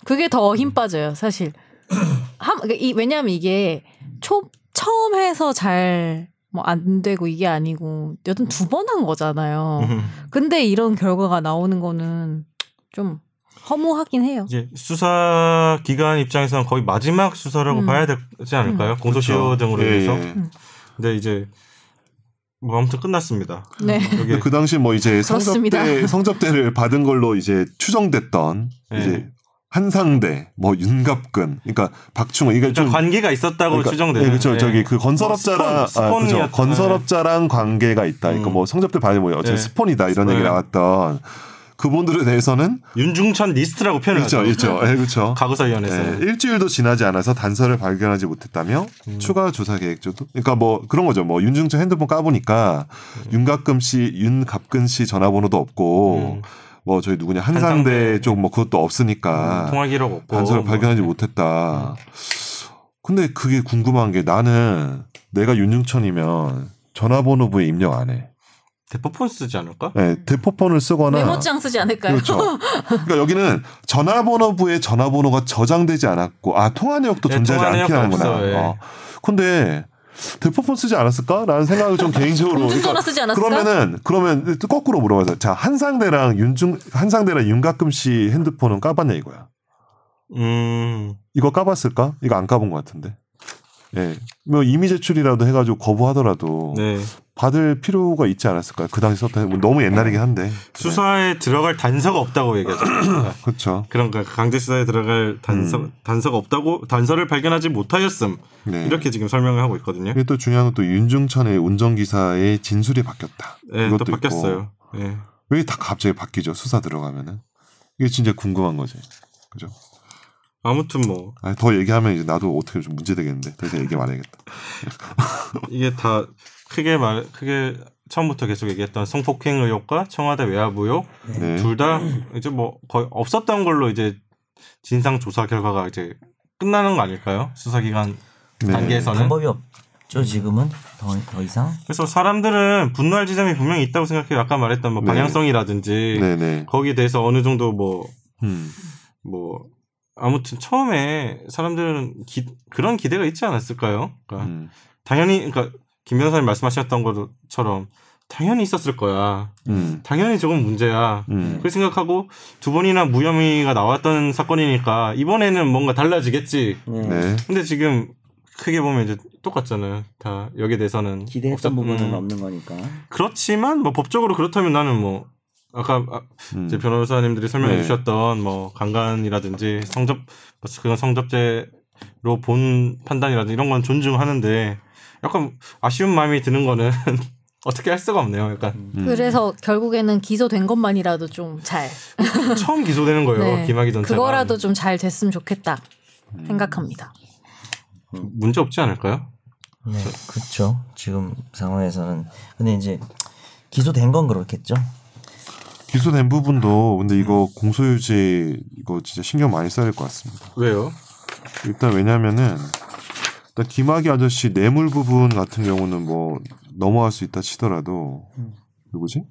그게 더 힘 빠져요, 사실. 한, 그러니까 이, 왜냐면 이게 초, 처음 해서 잘, 뭐, 안 되고 이게 아니고, 여튼 두 번 한 거잖아요. 음. 근데 이런 결과가 나오는 거는 좀 허무하긴 해요. 이제 수사 기관 입장에서는 거의 마지막 수사라고 음. 봐야 되지 않을까요? 공소시효 그렇죠. 등으로 예, 인해서. 예. 근데 이제 뭐 아무튼 끝났습니다. 네. 여기 근데 그 당시 뭐 이제 그렇습니다. 성접대 성접대를 받은 걸로 이제 추정됐던 네. 이제 한상대, 뭐 윤갑근, 그러니까 박충근, 이게 일단 좀 관계가 있었다고 그러니까, 추정되는. 예, 그렇죠. 예. 저기 그 건설업자랑 뭐 스폰, 아, 그죠. 건설업자랑 관계가 있다. 그러니까 음. 뭐 성접대 받은 뭐 어쨌든 네. 스폰이다 이런 네. 얘기 나왔던 그분들에 대해서는 윤중천 리스트라고 표현을 있죠, 하죠. 있죠, 예, 그렇죠. 과거사위원회에서. 예, 일주일도 지나지 않아서 단서를 발견하지 못했다며 음. 추가 조사 계획조차도 그러니까 뭐 그런 거죠 뭐 윤중천 핸드폰 까보니까 윤갑금 씨 윤갑근 씨 전화번호도 없고 음. 뭐 저희 누구냐 한상대, 한상대. 쪽 뭐 그것도 없으니까 통화 기록 없고. 단서를 뭐. 발견하지 못했다. 근데 그게 궁금한 게 나는 내가 윤중천이면 전화번호부에 입력 안 해. 대포폰 쓰지 않을까? 네, 대포폰을 쓰거나 메모장 쓰지 않을까요? 그렇죠. 그러니까 여기는 전화번호부에 전화번호가 저장되지 않았고 아 통화 내역도 네, 존재하지 통화 않긴. 없어, 예. 어. 근데 대포폰 쓰지 않았을까라는 생각을 좀 개인적으로 그러니까 쓰지 않았을까? 그러면은 그러면 또 거꾸로 물어봐서 자 한상대랑 윤중 한상대랑 윤가끔 씨 핸드폰은 까봤냐 이거야. 음. 이거 까봤을까? 이거 안 까본 것 같은데. 예. 뭐 이미 제출이라도 해가지고 거부하더라도 네. 받을 필요가 있지 않았을까요? 그 당시 썼던 뭐 너무 옛날이긴 한데. 수사에 들어갈 단서가 없다고 얘기하죠. 그러니까 그렇죠. 거 강제 수사에 들어갈 단서 음. 단서가 없다고 단서를 발견하지 못하였음 네. 이렇게 지금 설명을 하고 있거든요. 이게 또 중요한 건 또 윤중천의 운전기사의 진술이 바뀌었다. 네, 또 바뀌었어요. 네. 왜다 갑자기 바뀌죠? 수사 들어가면은. 이게 진짜 궁금한 거지. 그죠? 아무튼 뭐 아니, 더 얘기하면 이제 나도 어떻게 좀 문제 되겠는데. 더 이상 얘기 말해야겠다. 이게 다 크게 말 크게 처음부터 계속 얘기했던 성폭행 의혹과 청와대 외압 의혹 네. 둘다 이제 뭐 거의 없었던 걸로 이제 진상 조사 결과가 이제 끝나는 거 아닐까요? 수사기관 네. 단계에서는 방법이 없죠 지금은 더, 더 이상. 그래서 사람들은 분노할 지점이 분명히 있다고 생각해요. 아까 말했던 뭐 네. 방향성이라든지 네네. 거기에 대해서 어느 정도 뭐 음. 뭐 아무튼 처음에 사람들은 기- 그런 기대가 있지 않았을까요? 그러니까 음. 당연히 그러니까 김 변호사님 말씀하셨던 것처럼 당연히 있었을 거야. 음. 당연히 저건 문제야. 음. 그렇게 생각하고 두 번이나 무혐의가 나왔던 사건이니까 이번에는 뭔가 달라지겠지. 네. 근데 지금 크게 보면 이제 똑같잖아요. 다 여기에 대해서는 기대했던 없었- 부분은 음. 없는 거니까. 그렇지만 뭐 법적으로 그렇다면 나는 뭐 아까 아, 음. 이제 변호사님들이 설명해 네. 주셨던 뭐 강간이라든지 성접 그건 성접죄로 본 판단이라든지 이런 건 존중하는데 약간 아쉬운 마음이 드는 거는 어떻게 할 수가 없네요. 약간 음. 그래서 결국에는 기소된 것만이라도 좀 잘. 처음 기소되는 거예요. 네. 김학의 전. 그거라도 좀 잘 됐으면 좋겠다 음. 생각합니다. 문제 없지 않을까요? 네, 그렇죠. 지금 상황에서는 근데 이제 기소된 건 그렇겠죠. 기소된 부분도 근데 이거 공소유지 이거 진짜 신경 많이 써야 될 것 같습니다. 왜요? 일단 왜냐면은 일단 김학의 아저씨 뇌물 부분 같은 경우는 뭐 넘어갈 수 있다 치더라도 누구지?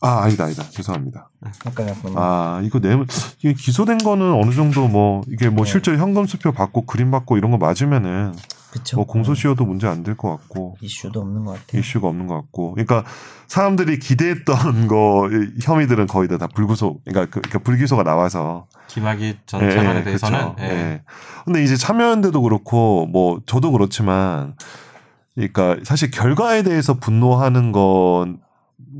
아 아니다 아니다 죄송합니다. 헷갈렸군요. 아 이거 뇌물 이게 기소된 거는 어느 정도 뭐 이게 뭐 네. 실제로 현금 수표 받고 그림 받고 이런 거 맞으면은 그렇죠. 뭐 공소시효도 문제 안 될 것 같고 이슈도 없는 것 같아요. 이슈가 없는 것 같고 그러니까 사람들이 기대했던 거이 혐의들은 거의 다, 다 불구속 그러니까, 그, 그러니까 불기소가 나와서 김학의 전 예, 차관에 예, 대해서는 그쵸. 예. 예. 근데 이제 참여연대도 그렇고 뭐 저도 그렇지만 그러니까 사실 결과에 대해서 분노하는 건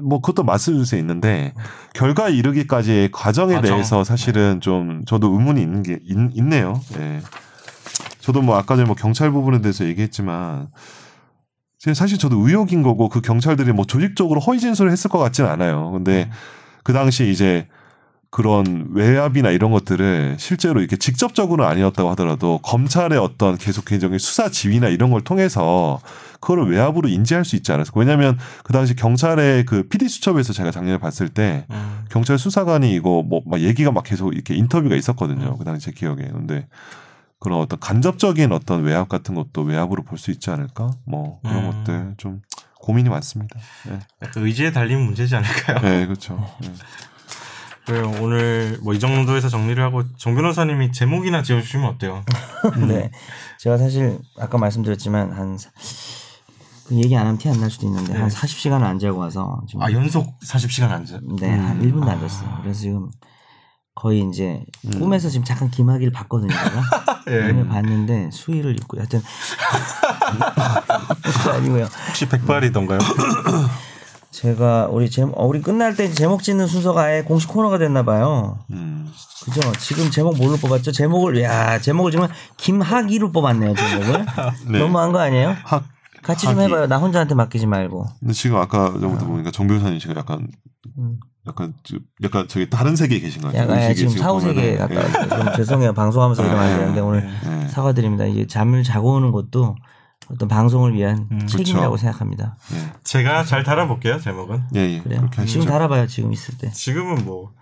뭐 그것도 맞을 수 있는데 결과에 이르기까지의 과정에 과정. 대해서 사실은 좀 저도 의문이 있는 게 있, 네요 예. 저도 뭐 아까 전에 뭐 경찰 부분에 대해서 얘기했지만 사실 저도 의혹인 거고 그 경찰들이 뭐 조직적으로 허위 진술을 했을 것 같지는 않아요. 근데 그 당시 이제 그런 외압이나 이런 것들을 실제로 이렇게 직접적으로는 아니었다고 하더라도 검찰의 어떤 계속적인 수사 지휘나 이런 걸 통해서 그거를 외압으로 인지할 수 있지 않았을까. 왜냐하면 그 당시 경찰의 그 PD 수첩에서 제가 작년에 봤을 때 음. 경찰 수사관이 이거 뭐 막 얘기가 막 계속 이렇게 인터뷰가 있었거든요. 그 당시 제 기억에. 근데 그런 어떤 간접적인 어떤 외압 같은 것도 외압으로 볼 수 있지 않을까? 뭐 그런 음. 것들 좀 고민이 많습니다. 네, 약간 의지에 달린 문제지 않을까요? 네 그렇죠. 네. 그래요. 오늘 뭐 이 정도에서 정리를 하고 정 변호사님이 제목이나 지어주시면 어때요? 네. 제가 사실 아까 말씀드렸지만 한 사- 그 얘기 안 하면 티 안 날 수도 있는데 네. 한 40시간을 안 자고 와서 지금 아 연속 40시간 앉아. 네, 한 1분도 안 잤어요. 그래서 지금 거의 이제 꿈에서 지금 잠깐 기마기를 봤거든요. 제가. 예. 오늘 봤는데 수의를 입고 하여튼 아니고요. 혹시 백발이던가요? 제가 우리 제 어, 우리 끝날 때 제목 짓는 순서가 아예 공식 코너가 됐나 봐요. 음. 그죠? 지금 제목 뭘로 뽑았죠? 제목을 야 제목을 지금 김학이로 뽑았네요. 제목을 네. 너무한 거 아니에요? 학 같이 좀 학이. 해봐요. 나 혼자한테 맡기지 말고. 근데 지금 아까 전부터 보니까 정 변호사님 지금 약간 음. 약간 좀- 약간 저기 다른 세계에 계신 것 같아요. 약간 예, 지금 사후 세계 보면은. 갔다 예. 죄송해요. 방송하면서 이러면 안 예, 되는데 오늘 예. 사과드립니다. 이게 잠을 자고 오는 것도 어떤 방송을 위한 음, 책임이라고 그쵸. 생각합니다. 예. 제가 잘 달아볼게요 제목은. 예, 예. 그래요. 지금 달아봐요. 지금 있을 때 지금은 뭐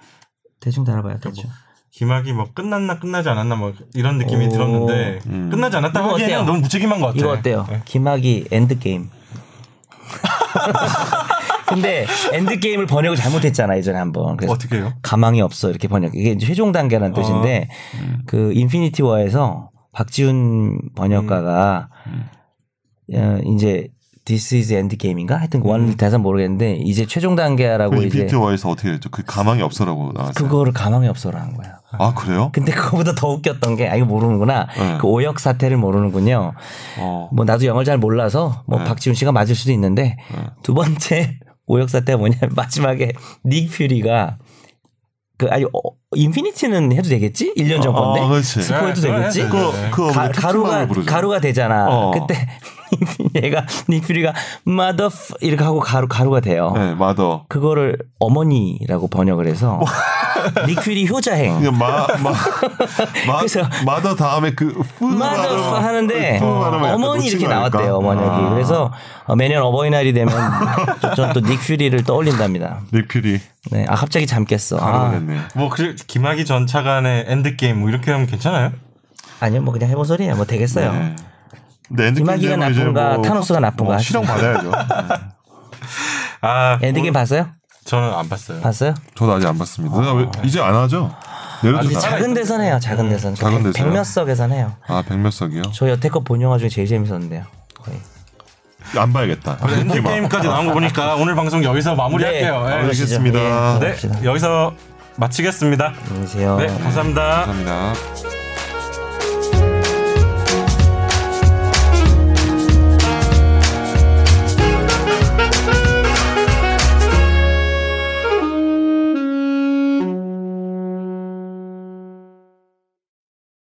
대충 달아봐요. 대충. 김학의 뭐 끝났나 끝나지 않았나 뭐 이런 느낌이 오. 들었는데 음. 끝나지 않았다 하기에는 어때요? 너무 무책임한 것 같아요. 이거 어때요? 네. 김학의 end game. 근데 end game을 번역을 잘못했잖아 예전에 한번. 그래서 어떻게 해요? 가망이 없어 이렇게 번역. 이게 이제 최종 단계라는 뜻인데 그 Infinity War에서 박지훈 번역가가 어, 이제 This is end game인가? 하여튼 그 원래 대사 모르겠는데 이제 최종 단계라고 그 이제 Infinity War에서 어떻게 됐죠? 그 가망이 없어라고 나왔어요. 그거를 가망이 없어라 한 거야. 아 그래요? 근데 그거보다 더 웃겼던 게 아 이거 모르는구나. 네. 그 오역 사태를 모르는군요. 어. 뭐 나도 영어를 잘 몰라서 뭐 네. 박지훈 씨가 맞을 수도 있는데 네. 두 번째 오역 사태가 뭐냐면 마지막에 닉 퓨리가 그 아니 어, 인피니티는 해도 되겠지? 1년 전 건데. 아, 그렇지. 스포해도 네, 되겠지? 네, 그거 네, 네. 그거 가, 부르죠. 가루가 되잖아. 어. 그때 얘가 닉퓨리가 mother f- 이렇게 하고 가루 가루가 돼요. 네, 마더. 그거를 어머니라고 번역을 해서 닉퓨리 효자행. 그냥 마, 마, 마, 그래서- 마더 다음에 그 푸, mother f- 하는데 어머니 이렇게? 나왔대요 번역이. 아. 그래서 어, 매년 어버이날이 되면 전 또 닉 퓨리를 떠올린답니다. 닉 퓨리 네, 아 갑자기 잠 깼어. 아. 뭐 그 김학의 전 차관의 end game 뭐 이렇게 하면 괜찮아요? 아니요, 뭐 그냥 해본 소리야. 뭐 되겠어요. 네. 근데 김학의가 나쁜가, 타노스가 나쁜가 뭐 실형. 받아야죠. 아 Endgame 봤어요? 저는 안 봤어요. 봤어요? 저도 아직 안 봤습니다. 나 왜, 이제 안 하죠? 내려주나? 이제 작은 데선 해요. 작은 데선. 작은 데서요? 백몇 석에선 해요. 아 백몇 석이요? 저 여태껏 본 영화 중에 제일 재밌었는데요. 거의. 안 봐야겠다. end game까지 나온 거 보니까 오늘 방송 여기서 마무리할게요. 네, 네. 알겠습니다. 예, 네, 봅시다. 여기서 마치겠습니다. 안녕히 계세요. 네, 감사합니다. 감사합니다.